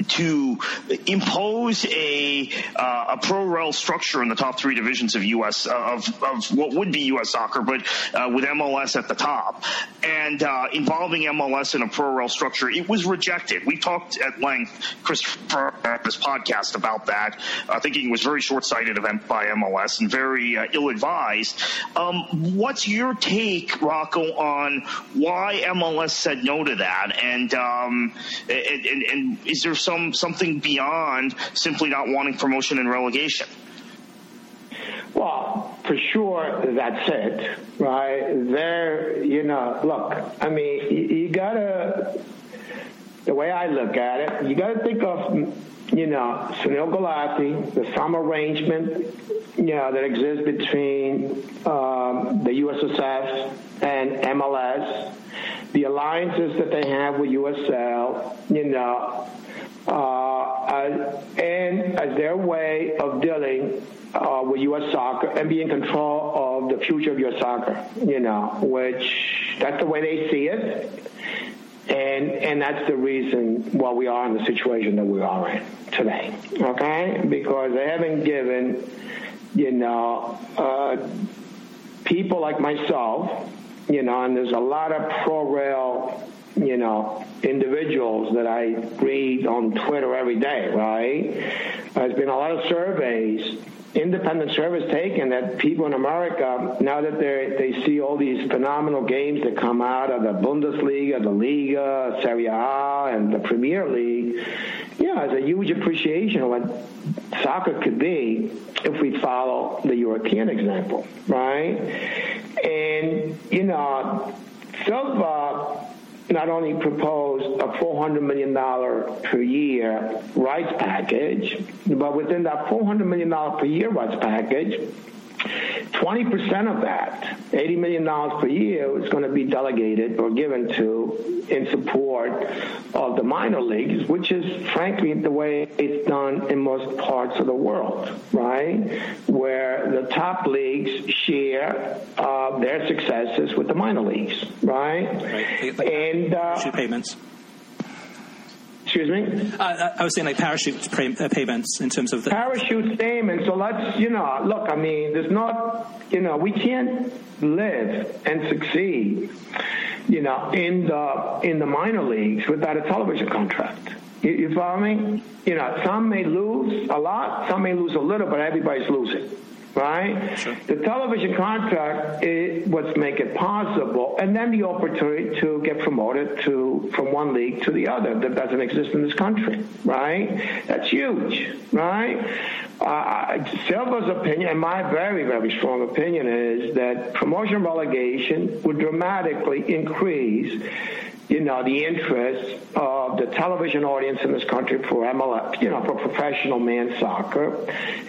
to impose a uh, a pro rel structure in the top three divisions of U.S. Uh, of of what would be U.S. soccer, but uh, with MLS at the top, and uh, involving MLS in a pro rel structure, it was rejected. We talked at length, Christopher, at this podcast about that, uh, thinking it was very short sighted by MLS and very uh, ill advised. Um, what's your take, Rocco, on why MLS said no to that, and um, and, and, and is there some some something beyond simply not wanting promotion and relegation. Well, for sure, that's it, right? There, you know, look, I mean, you, you gotta, the way I look at it, you gotta think of, you know, Sunil Gulati, the some arrangement, you know, that exists between um, the USSF and MLS, the alliances that they have with USL, you know, as, and as their way of dealing uh, with U.S. soccer and be in control of the future of U.S. soccer, you know, which that's the way they see it. And, and that's the reason why we are in the situation that we are in today, okay? Because they haven't given, you know, uh, people like myself, you know, and there's a lot of pro rel you know, individuals that I read on Twitter every day, right? There's been a lot of surveys, independent surveys taken that people in America, now that they they see all these phenomenal games that come out of the Bundesliga, the Liga, Serie A, and the Premier League, yeah, there's a huge appreciation of what soccer could be if we follow the European example, right? And, you know, Silva not only proposed a $400 million per year rights package, but within that $400 million per year rights package, 20% of that, $80 million per year, is going to be delegated or given to in support of the minor leagues, which is frankly the way it's done in most parts of the world, right? Where the top leagues share uh, their successes with the minor leagues, right? right. And uh, payments. Excuse me? Uh, I was saying like parachute pay- uh, payments in terms of the parachute payments. So let's, you know, look. I mean, there's not, you know, we can't live and succeed, you know, in the in the minor leagues without a television contract. You, you follow me? You know, some may lose a lot, some may lose a little, but everybody's losing right? Sure. The television contract is what's make it possible, and then the opportunity to get promoted to from one league to the other that doesn't exist in this country, right? That's huge, right? Uh, Silva's opinion, and my very, very strong opinion, is that promotion relegation would dramatically increase you know, the interest of the television audience in this country for MLS, you know, for professional man soccer.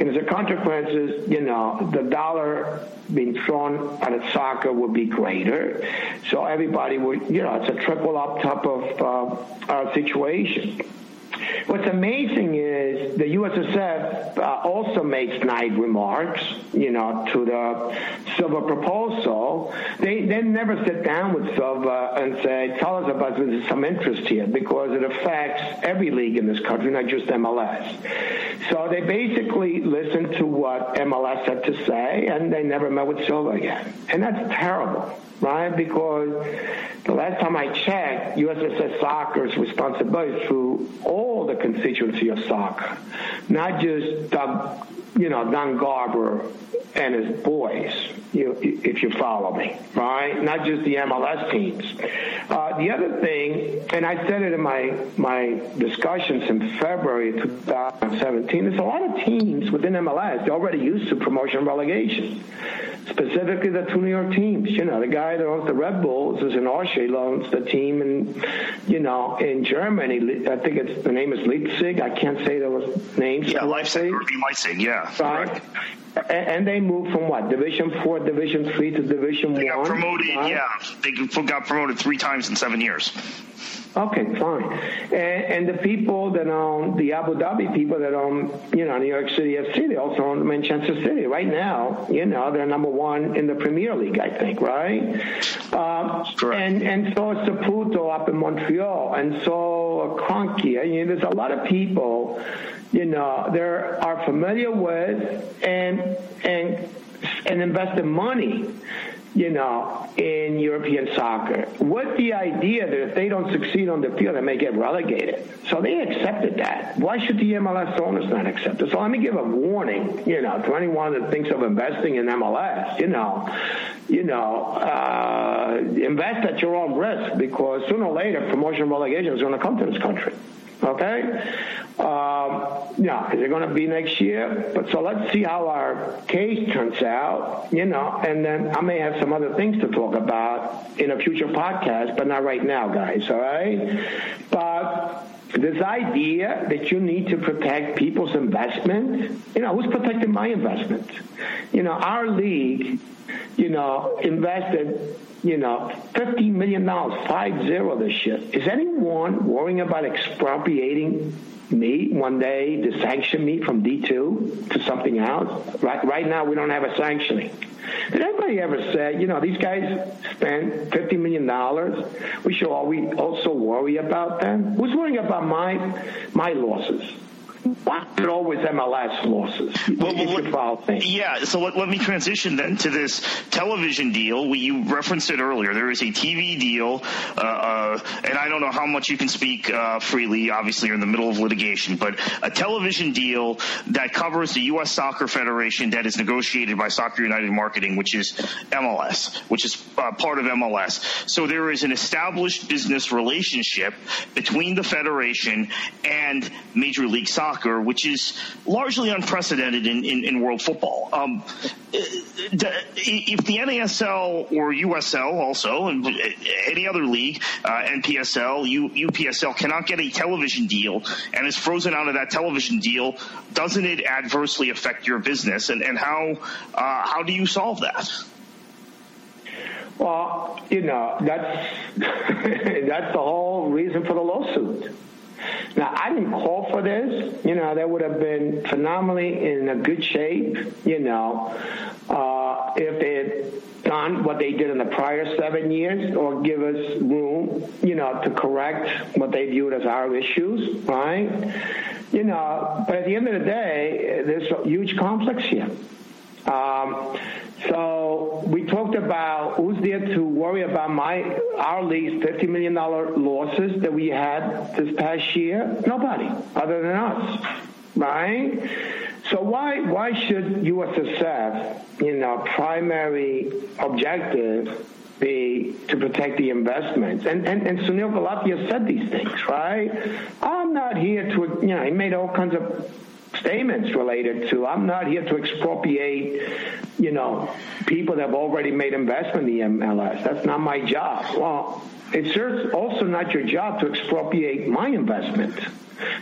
And as a consequence, you know, the dollar being thrown at a soccer would be greater. So everybody would, you know, it's a trickle up type of uh, situation. What's amazing is the USSF uh, also makes snide remarks, you know, to the Silva proposal. They they never sit down with Silva and say, tell us about there's some interest here because it affects every league in this country, not just MLS. So they basically listened to what MLS had to say, and they never met with Silva again, and that's terrible right? Because the last time I checked, USSS Soccer's responsibility through all the constituency of soccer, not just you know, Don Garber and his boys, you, if you follow me, right? Not just the MLS teams. Uh, the other thing, and I said it in my my discussions in February 2017, there's a lot of teams within MLS they're already used to promotion and relegation specifically the two New York teams. You know, the guy that owns the Red Bulls is in Austria, owns the team in, you know, in Germany. I think it's the name is Leipzig. I can't say those names. Yeah, Leipzig. Leipzig. Yeah. Right. Correct. And they moved from what Division Four, Division Three to Division they One. Got promoted, right? yeah. They got promoted three times in seven years. Okay, fine. And, and, the people that own the Abu Dhabi people that own, you know, New York City FC, they also own Manchester City. Right now, you know, they're number one in the Premier League, I think, right? Um, Correct. And and so it's Saputo up in Montreal, and so Kroenke. I mean, there's a lot of people, you know, they are familiar with and and and invested money you know, in European soccer with the idea that if they don't succeed on the field, they may get relegated. So they accepted that. Why should the MLS owners not accept it? So let me give a warning, you know, to anyone that thinks of investing in MLS, you know, you know, uh, invest at your own risk because sooner or later promotion relegation is going to come to this country. Okay? Um, yeah, is it going to be next year? But so let's see how our case turns out, you know, and then I may have some other things to talk about in a future podcast, but not right now, guys, all right? But this idea that you need to protect people's investment, you know, who's protecting my investment? You know, our league, you know, invested you know, $50 million, zero five zero this year. Is anyone worrying about expropriating me one day to sanction me from D2 to something else? Right, right now, we don't have a sanctioning. Did anybody ever say, you know, these guys spent $50 million? We should also worry about them? Who's worrying about my, my losses? Is always MLS losses? Well, what, yeah, so let, let, me transition then to this television deal. We, you referenced it earlier. There is a TV deal, uh, uh, and I don't know how much you can speak uh, freely. Obviously, you're in the middle of litigation, but a television deal that covers the U.S. Soccer Federation that is negotiated by Soccer United Marketing, which is MLS, which is uh, part of MLS. So there is an established business relationship between the federation and Major League Soccer soccer, which is largely unprecedented in, in, in world football. Um, if the NASL or USL also, and any other league, uh, NPSL, U, UPSL cannot get a television deal and is frozen out of that television deal, doesn't it adversely affect your business? And, and how, uh, how do you solve that? Well, you know, that's, that's the whole reason for the lawsuit. Now, I didn't call for this. You know, that would have been phenomenally in a good shape, you know, uh, if they had done what they did in the prior seven years or give us room, you know, to correct what they viewed as our issues, right? You know, but at the end of the day, there's a huge complex here. Um, so we talked about who's there to worry about my our league's fifty million dollar losses that we had this past year. Nobody other than us, right? So why why should USSF, you know, primary objective be to protect the investments. And, and, and Sunil Gulati said these things, right? I'm not here to, you know, he made all kinds of statements related to I'm not here to expropriate, you know, people that have already made investment in the MLS. That's not my job. Well, it's also not your job to expropriate my investment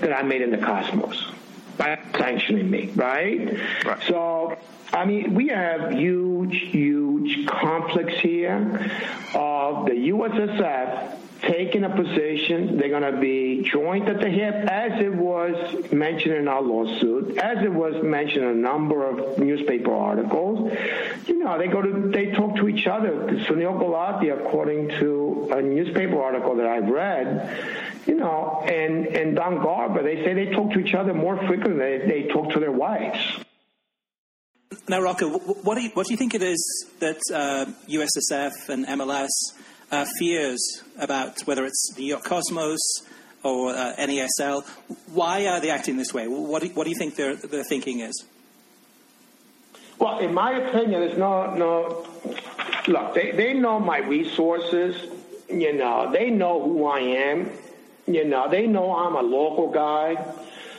that I made in the Cosmos by sanctioning me, right? right? So, I mean, we have huge, huge conflicts here of the USSF taking a position. They're going to be joint at the hip, as it was mentioned in our lawsuit, as it was mentioned in a number of newspaper articles. You know, they go to, they talk to each other. Sunil Gulati, according to a newspaper article that I've read, you know, and, and Don Garber, they say they talk to each other more frequently than they, talk to their wives. Now, Rocco, what do you, what do you think it is that uh, USSF and MLS uh, fears about whether it's New York Cosmos or uh, NASL. Why are they acting this way? What do, what do you think their, their thinking is? Well, in my opinion, there's no, no, look, they, they know my resources. You know, they know who I am. You know, they know I'm a local guy.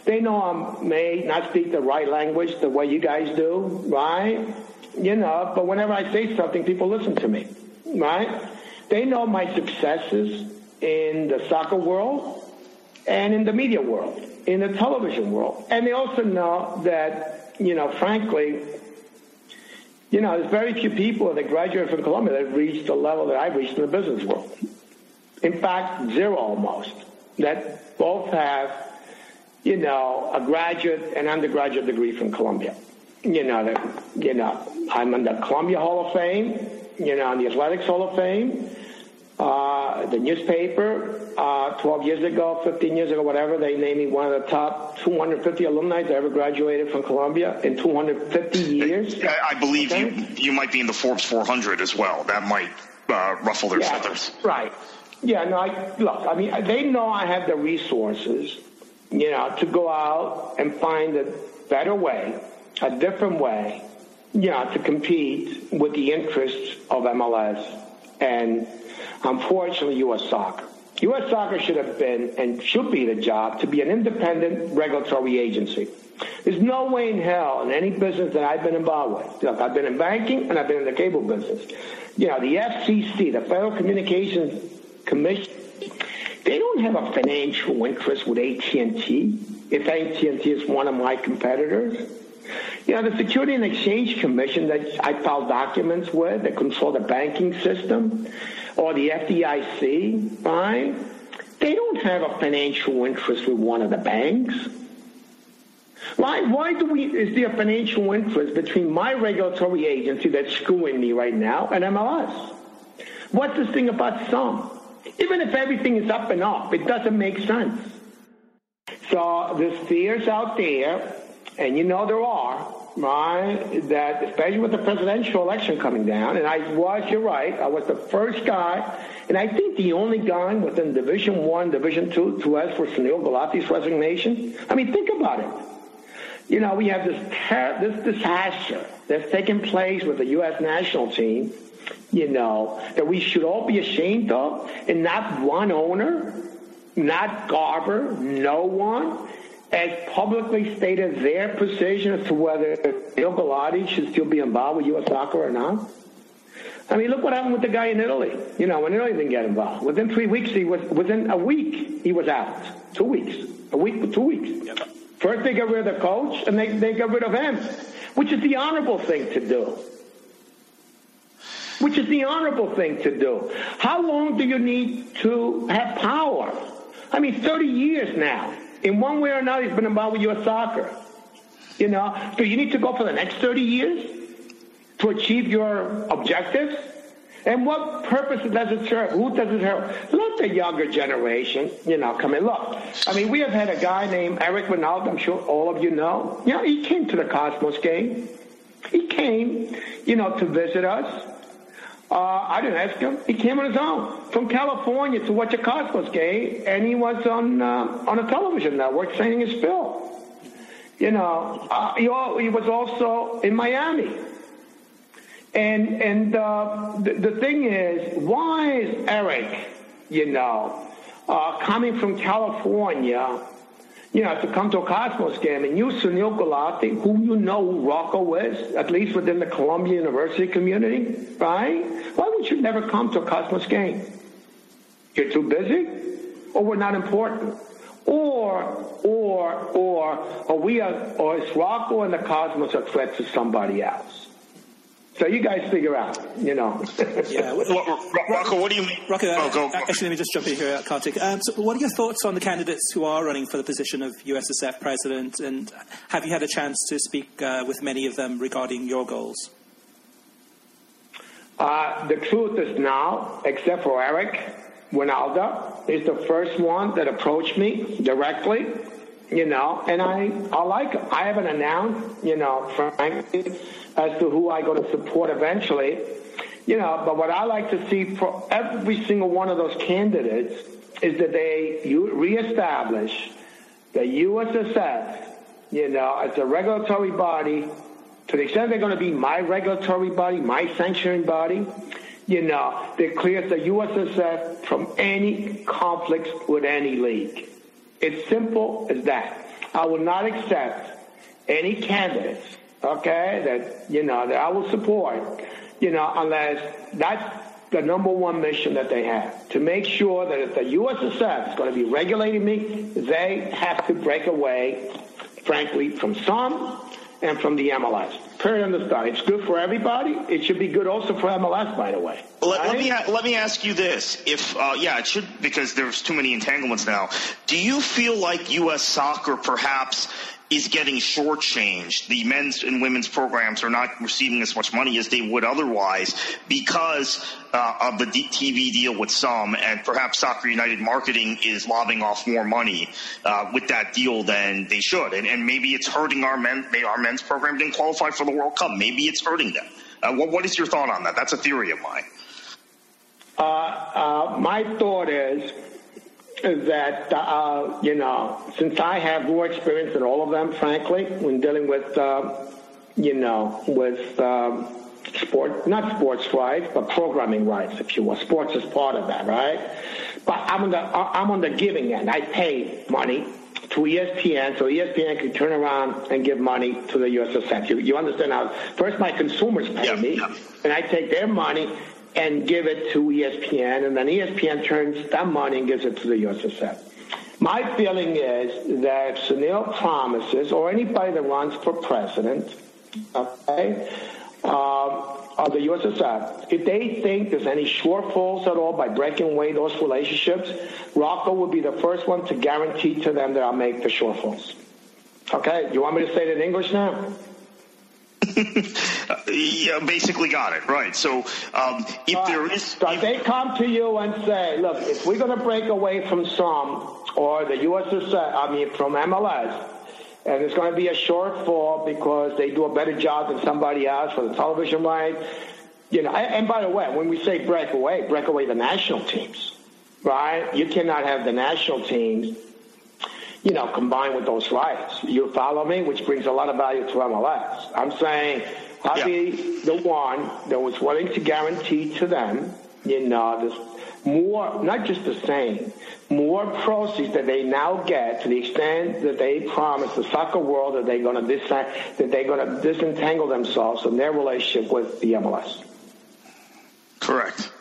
They know I may not speak the right language the way you guys do, right? You know, but whenever I say something, people listen to me, right? They know my successes in the soccer world and in the media world, in the television world. And they also know that, you know, frankly, you know, there's very few people that graduate from Columbia that reached the level that I've reached in the business world. In fact, zero almost. That both have, you know, a graduate and undergraduate degree from Columbia. You know, that, you know, I'm in the Columbia Hall of Fame, you know, in the Athletics Hall of Fame. Uh, the newspaper, uh, 12 years ago, 15 years ago, whatever, they named me one of the top 250 alumni that ever graduated from Columbia in 250 years. I, I believe okay? you you might be in the Forbes 400 as well. That might uh, ruffle their yeah, feathers. Right. Yeah. No. I, look, I mean, they know I have the resources, you know, to go out and find a better way, a different way, you know, to compete with the interests of MLS and Unfortunately, U.S. Soccer. U.S. Soccer should have been and should be the job to be an independent regulatory agency. There's no way in hell in any business that I've been involved with. Look, I've been in banking and I've been in the cable business. You know, the FCC, the Federal Communications Commission, they don't have a financial interest with AT&T if AT&T is one of my competitors. You know, the Security and Exchange Commission that I filed documents with that control the banking system, or the FDIC, right? They don't have a financial interest with one of the banks. Why, why do we, is there a financial interest between my regulatory agency that's screwing me right now and MLS? What's this thing about some? Even if everything is up and up, it doesn't make sense. So there's fears out there, and you know there are, right, that especially with the presidential election coming down, and I was, you're right, I was the first guy, and I think the only guy within Division One, Division Two to ask for Sunil Gulati's resignation. I mean, think about it. You know, we have this ter- this disaster that's taking place with the U.S. national team. You know that we should all be ashamed of, and not one owner, not Garber, no one has publicly stated their position as to whether Bill Gulati should still be involved with U.S. soccer or not. I mean, look what happened with the guy in Italy. You know, when Italy didn't get involved. Within three weeks, he was, within a week, he was out. Two weeks. A week, two weeks. First they got rid of the coach, and they, they got rid of him, which is the honorable thing to do. Which is the honorable thing to do. How long do you need to have power? I mean, 30 years now in one way or another, he's been involved with your soccer. You know, do you need to go for the next 30 years to achieve your objectives? And what purpose does it serve? Who does it serve? Let the younger generation, you know, come in. Look, I mean, we have had a guy named Eric Wynalda. I'm sure all of you know. Know, he came to the Cosmos game. He came, you know, to visit us. Uh, I didn't ask him. He came on his own from California to watch a Cosmos game, and he was on uh, on a television network saying his spill. You know, uh, he, he was also in Miami. And and uh, the, the thing is, why is Eric, you know, uh, coming from California you know, to come to a Cosmos game and you, Sunil Gulati, who you know Rocco is, at least within the Columbia University community, right? Why would you never come to a Cosmos game? you're too busy, or we're not important, or or or or we are, or is Rocco and the Cosmos a threat to somebody else? So you guys figure out, you know. yeah. Rocco, what do you mean? Rocco, oh, go, go. actually, let me just jump in here, Kartik. Um, so what are your thoughts on the candidates who are running for the position of USSF president, and have you had a chance to speak uh, with many of them regarding your goals? Uh, the truth is now, except for Eric Wynalda, is the first one that approached me directly you know, and I, I like him. I haven't announced, you know, frankly, as to who I go to support eventually, you know, but what I like to see for every single one of those candidates is that they reestablish the USSF, you know, as a regulatory body, to the extent they're going to be my regulatory body, my sanctioning body, you know, that clears the USSF from any conflicts with any league. It's simple as that. I will not accept any candidates, okay, that, you know, that I will support, you know, unless that's the number one mission that they have. To make sure that if the USSF is going to be regulating me, they have to break away, frankly, from some and from the MLS. Period. Understand? It's good for everybody. It should be good also for MLS, by the way. Let, right? let me let me ask you this: If uh, yeah, it should because there's too many entanglements now. Do you feel like U.S. soccer perhaps is getting shortchanged. The men's and women's programs are not receiving as much money as they would otherwise because uh, of the TV deal with SUM, and perhaps Soccer United marketing is lobbing off more money uh, with that deal than they should, and, and maybe it's hurting our men. Our men's program didn't qualify for the World Cup. Maybe it's hurting them. Uh, what, what is your thought on that? That's a theory of mine. Uh, uh, my thought is that, uh, you know, since I have more experience than all of them, frankly, when dealing with, uh, you know, with um, sport, not sports rights, but programming rights, if you will. Sports is part of that, right? But I'm on the, I'm on the giving end. I pay money to ESPN, so ESPN can turn around and give money to the USSF. You, you understand how? First, my consumers pay yeah, me, yeah. and I take their money and give it to ESPN, and then ESPN turns that money and gives it to the USSF. My feeling is that if Sunil promises, or anybody that runs for president, okay, uh, of the USSF, if they think there's any shortfalls at all by breaking away those relationships, Rocco will be the first one to guarantee to them that I'll make the shortfalls. Okay, you want me to say it in English now? yeah, basically got it right. So um, if uh, there is, so if they come to you and say, "Look, if we're going to break away from SUM or the USSR, I mean from MLS, and it's going to be a shortfall because they do a better job than somebody else for the television rights." You know, and by the way, when we say break away, break away the national teams, right? You cannot have the national teams you know, combined with those rights. You follow me? Which brings a lot of value to MLS. I'm saying I'll yeah. be the one that was willing to guarantee to them, you know, this more, not just the same, more proceeds that they now get to the extent that they promise the soccer world that they're going to dis- that they're going to disentangle themselves from their relationship with the MLS. Correct.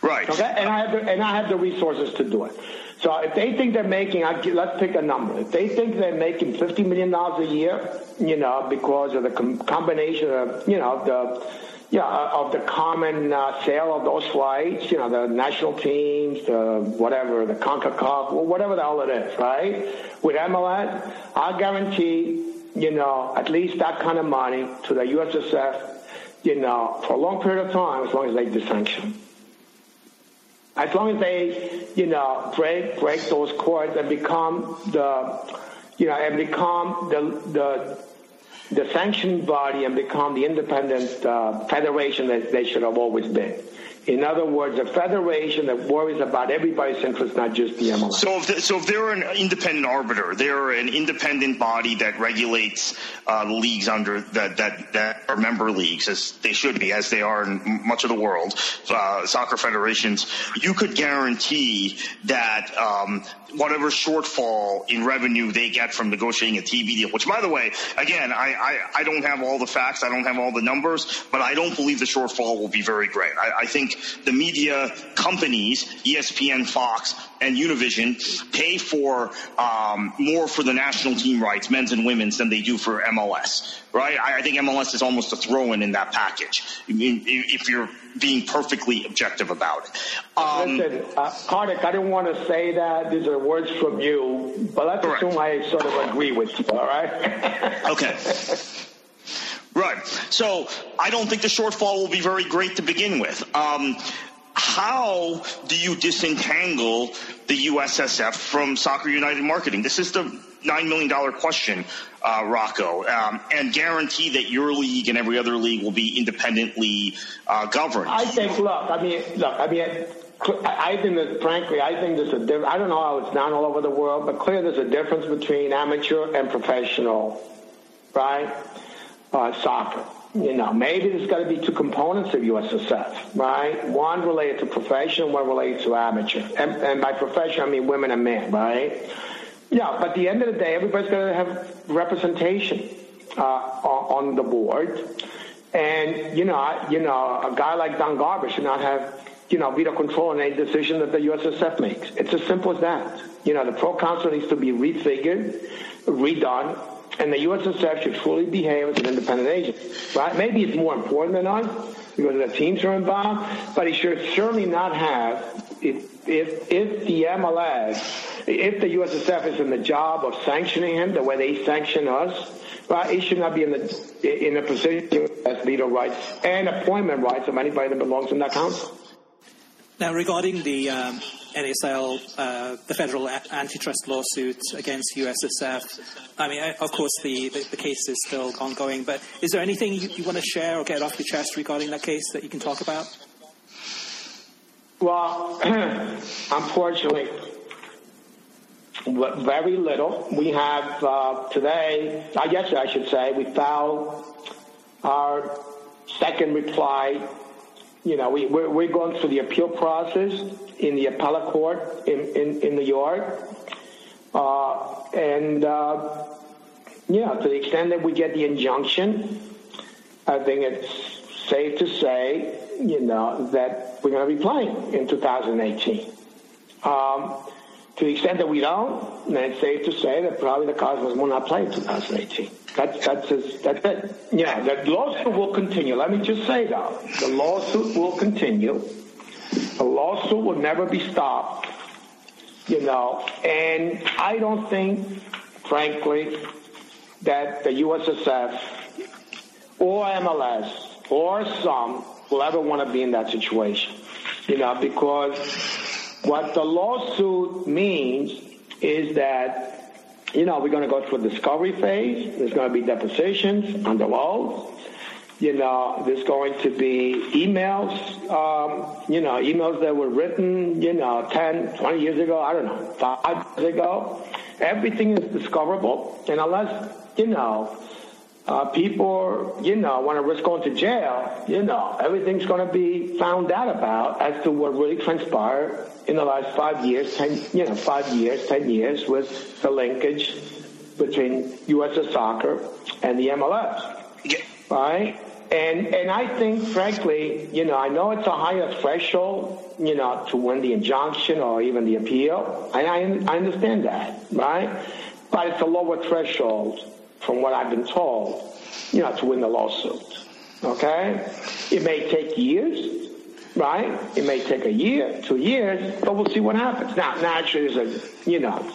Right. Okay, and I have the, and I have the resources to do it. So if they think they're making, let's pick a number. If they think they're making $50 million a year, you know, because of the com- combination of, you know, the, yeah, of the common uh, sale of those rights, you know, the national teams, the whatever, the CONCACAF, whatever the hell it is, right? With MLS, I guarantee, you know, at least that kind of money to the USSF, you know, for a long period of time, as long as they desanction. As long as they, you know, break break those cords and become the, you know, and become the the the sanctioning body and become the independent uh, federation that they should have always been. In other words, a federation that worries about everybody's interests, not just the MLS. So if, so if they're an independent arbiter, they're an independent body that regulates uh, leagues under that, that that are member leagues, as they should be, as they are in much of the world, uh, soccer federations. You could guarantee that um, whatever shortfall in revenue they get from negotiating a TV deal. Which, by the way, again, I, I, I don't have all the facts, I don't have all the numbers, but I don't believe the shortfall will be very great. I, I think make the media companies, ESPN, Fox, and Univision, pay for um, more for the national team rights, men's and women's, than they do for MLS. Right? I, I think MLS is almost a throw-in in that package. If you're being perfectly objective about it. Um, Listen, uh, I didn't want to say that. These are words from you, but let's correct. assume I sort of agree with you. All right? okay. Right. So I don't think the shortfall will be very great to begin with. Um, how do you disentangle the USSF from Soccer United marketing? This is the $9 million question, uh, Rocco, um, and guarantee that your league and every other league will be independently uh, governed. I think, look, I mean, look, I mean, I think that, frankly, I think there's a difference. I don't know how it's done all over the world, but clearly there's a difference between amateur and professional, right? Uh, soccer. You know, maybe there's got to be two components of USSF, right? One related to professional, one related to amateur. And, and by professional, I mean women and men, right? Yeah, but at the end of the day, everybody's got to have representation uh, on the board. And, you know, you know, a guy like Don Garber should not have, you know, veto control on any decision that the USSF makes. It's as simple as that. You know, the pro council needs to be refigured, redone, and the USSF should fully behave as an independent agency. Right? Maybe it's more important than us because the teams are involved, but it should certainly not have. If, if, if the MLS, if the USSF is in the job of sanctioning him the way they sanction us, right, he should not be in the in a position as veto rights and appointment rights of anybody that belongs in that council. Now, regarding the um, NASL, uh, the federal antitrust lawsuit against USSF, I mean, of course, the, the, the, case is still ongoing, but is there anything you, you want to share or get off your chest regarding that case that you can talk about? Well, unfortunately, very little. We have uh, today, I guess I should say, we filed our second reply you know, we, we're, we're, going through the appeal process in the appellate court in, in, in New York. Uh, and, uh, yeah, to the extent that we get the injunction, I think it's safe to say, you know, that we're going to be playing in 2018. Um, to the extent that we don't, then it's safe to say that probably the Cosmos will not play in 2018. That's that's that's it. Yeah, the lawsuit will continue. Let me just say that the lawsuit will continue. The lawsuit will never be stopped. You know, and I don't think, frankly, that the USSF or MLS or SUM will ever want to be in that situation. You know, because what the lawsuit means is that you know, we're going to go through a discovery phase. There's going to be depositions under oath. You know, there's going to be emails, um, you know, emails that were written, you know, 10, 20 years ago, I don't know, five years ago. Everything is discoverable. And unless, you know, uh, people, you know, want to risk going to jail, you know, everything's going to be found out about as to what really transpired in the last five years, ten, you know, five years, ten years with the linkage between U.S. soccer and the MLS, yeah. right? And and I think, frankly, you know, I know it's a higher threshold, you know, to win the injunction or even the appeal. I I, I understand that, right? But it's a lower threshold, from what I've been told, you know, to win the lawsuit. Okay, it may take years right? It may take a year, two years, but we'll see what happens. Now, naturally, there's a, you know,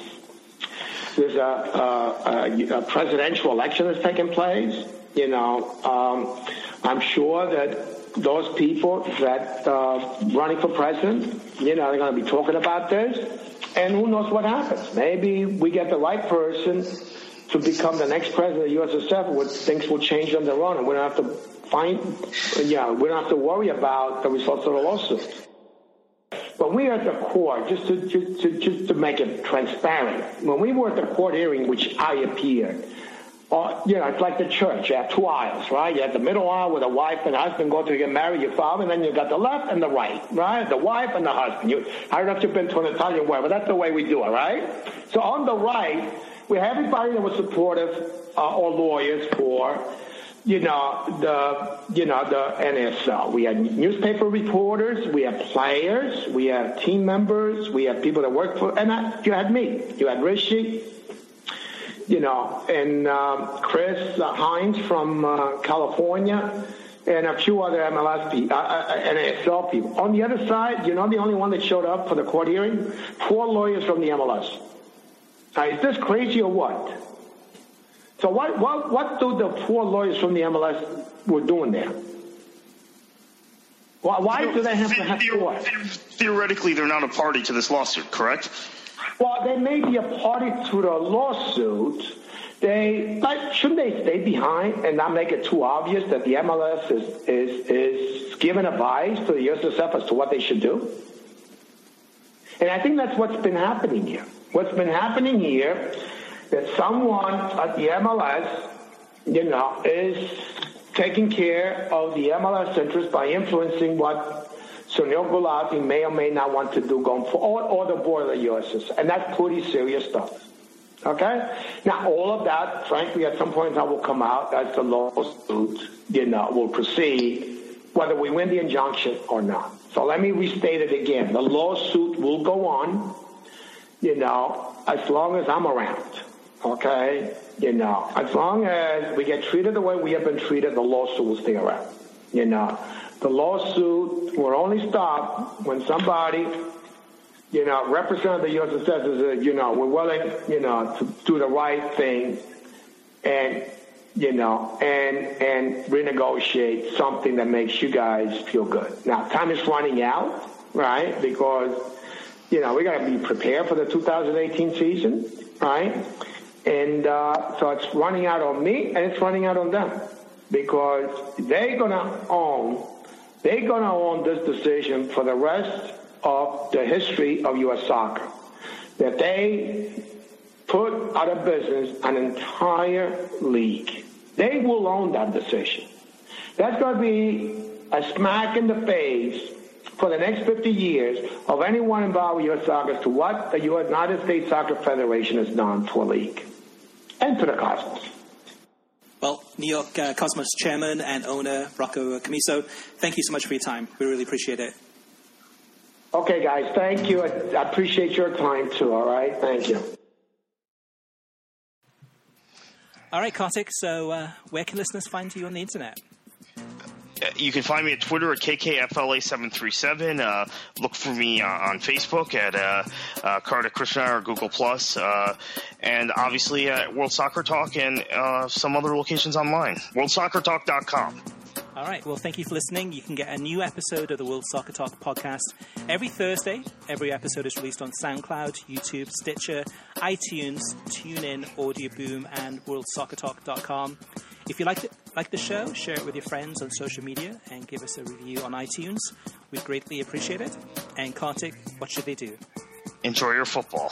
there's a, a, a presidential election that's taking place. You know, um, I'm sure that those people that uh, running for president, you know, they're going to be talking about this, and who knows what happens? Maybe we get the right person to become the next president of the USSF, things will change on their own, and we don't have to find, yeah, we don't have to worry about the results of the lawsuit. But we are at the court, just to, just to, just to make it transparent, when we were at the court hearing, which I appeared, uh, you know, it's like the church. You have two aisles, right? You have the middle aisle where the wife and husband go to get married, your father, and then you got the left and the right, right? The wife and the husband. You, I don't know if you've been to an Italian wedding, but that's the way we do it, right? So on the right, we have everybody that was supportive uh, or lawyers for you know the you know the NASL. We had newspaper reporters, we had players, we had team members, we had people that worked for, and I, you had me, you had Rishi, you know, and um, Chris uh, Hines from uh, California, and a few other MLS people, uh, uh NASL people. On the other side, you know, the only one that showed up for the court hearing, four lawyers from the MLS. Now, is this crazy or what? So what, what, what do the four lawyers from the MLS were doing there? Why, why do they have to have four? Theoretically, they're not a party to this lawsuit, correct? Well, they may be a party to the lawsuit. They but shouldn't they stay behind and not make it too obvious that the MLS is is is giving advice to the USSF as to what they should do? And I think that's what's been happening here. What's been happening here that someone at the MLS, you know, is taking care of the MLS interest by influencing what Sunil Gulati may or may not want to do going forward, or, the board of the USS. And that's pretty serious stuff. Okay? Now, all of that, frankly, at some point that will come out as the lawsuit, you know, will proceed, whether we win the injunction or not. So let me restate it again. The lawsuit will go on, you know, as long as I'm around. Okay? You know, as long as we get treated the way we have been treated, the lawsuit will stay around. You know, the lawsuit will only stop when somebody, you know, representative of the U.S. says, you know, we're willing, you know, to do the right thing and, you know, and, and renegotiate something that makes you guys feel good. Now, time is running out, right? Because, you know, we got to be prepared for the 2018 season, right? And uh, so it's running out on me and it's running out on them because they're going to own, they're going to own this decision for the rest of the history of U.S. soccer. That they put out of business an entire league. They will own that decision. That's going to be a smack in the face for the next 50 years of anyone involved with U.S. soccer as to what the United States Soccer Federation has done to a league and to the Cosmos. Well, New York uh, Cosmos chairman and owner Rocco Commisso, thank you so much for your time. We really appreciate it. Okay, guys, thank you. I appreciate your time too, all right? Thank you. All right, Kartik, so uh, where can listeners find you on the internet? You can find me at Twitter at KKFLA737. Uh, look for me uh, on Facebook at uh, uh, Krishna or Google Plus, uh, and obviously at World Soccer Talk and uh, some other locations online. WorldSoccerTalk.com. All right. Well, thank you for listening. You can get a new episode of the World Soccer Talk podcast every Thursday. Every episode is released on SoundCloud, YouTube, Stitcher, iTunes, TuneIn, Audio Boom, and WorldSoccerTalk.com. If you liked it, like the show, share it with your friends on social media and give us a review on iTunes. We'd greatly appreciate it. And Kartik, what should they do? Enjoy your football.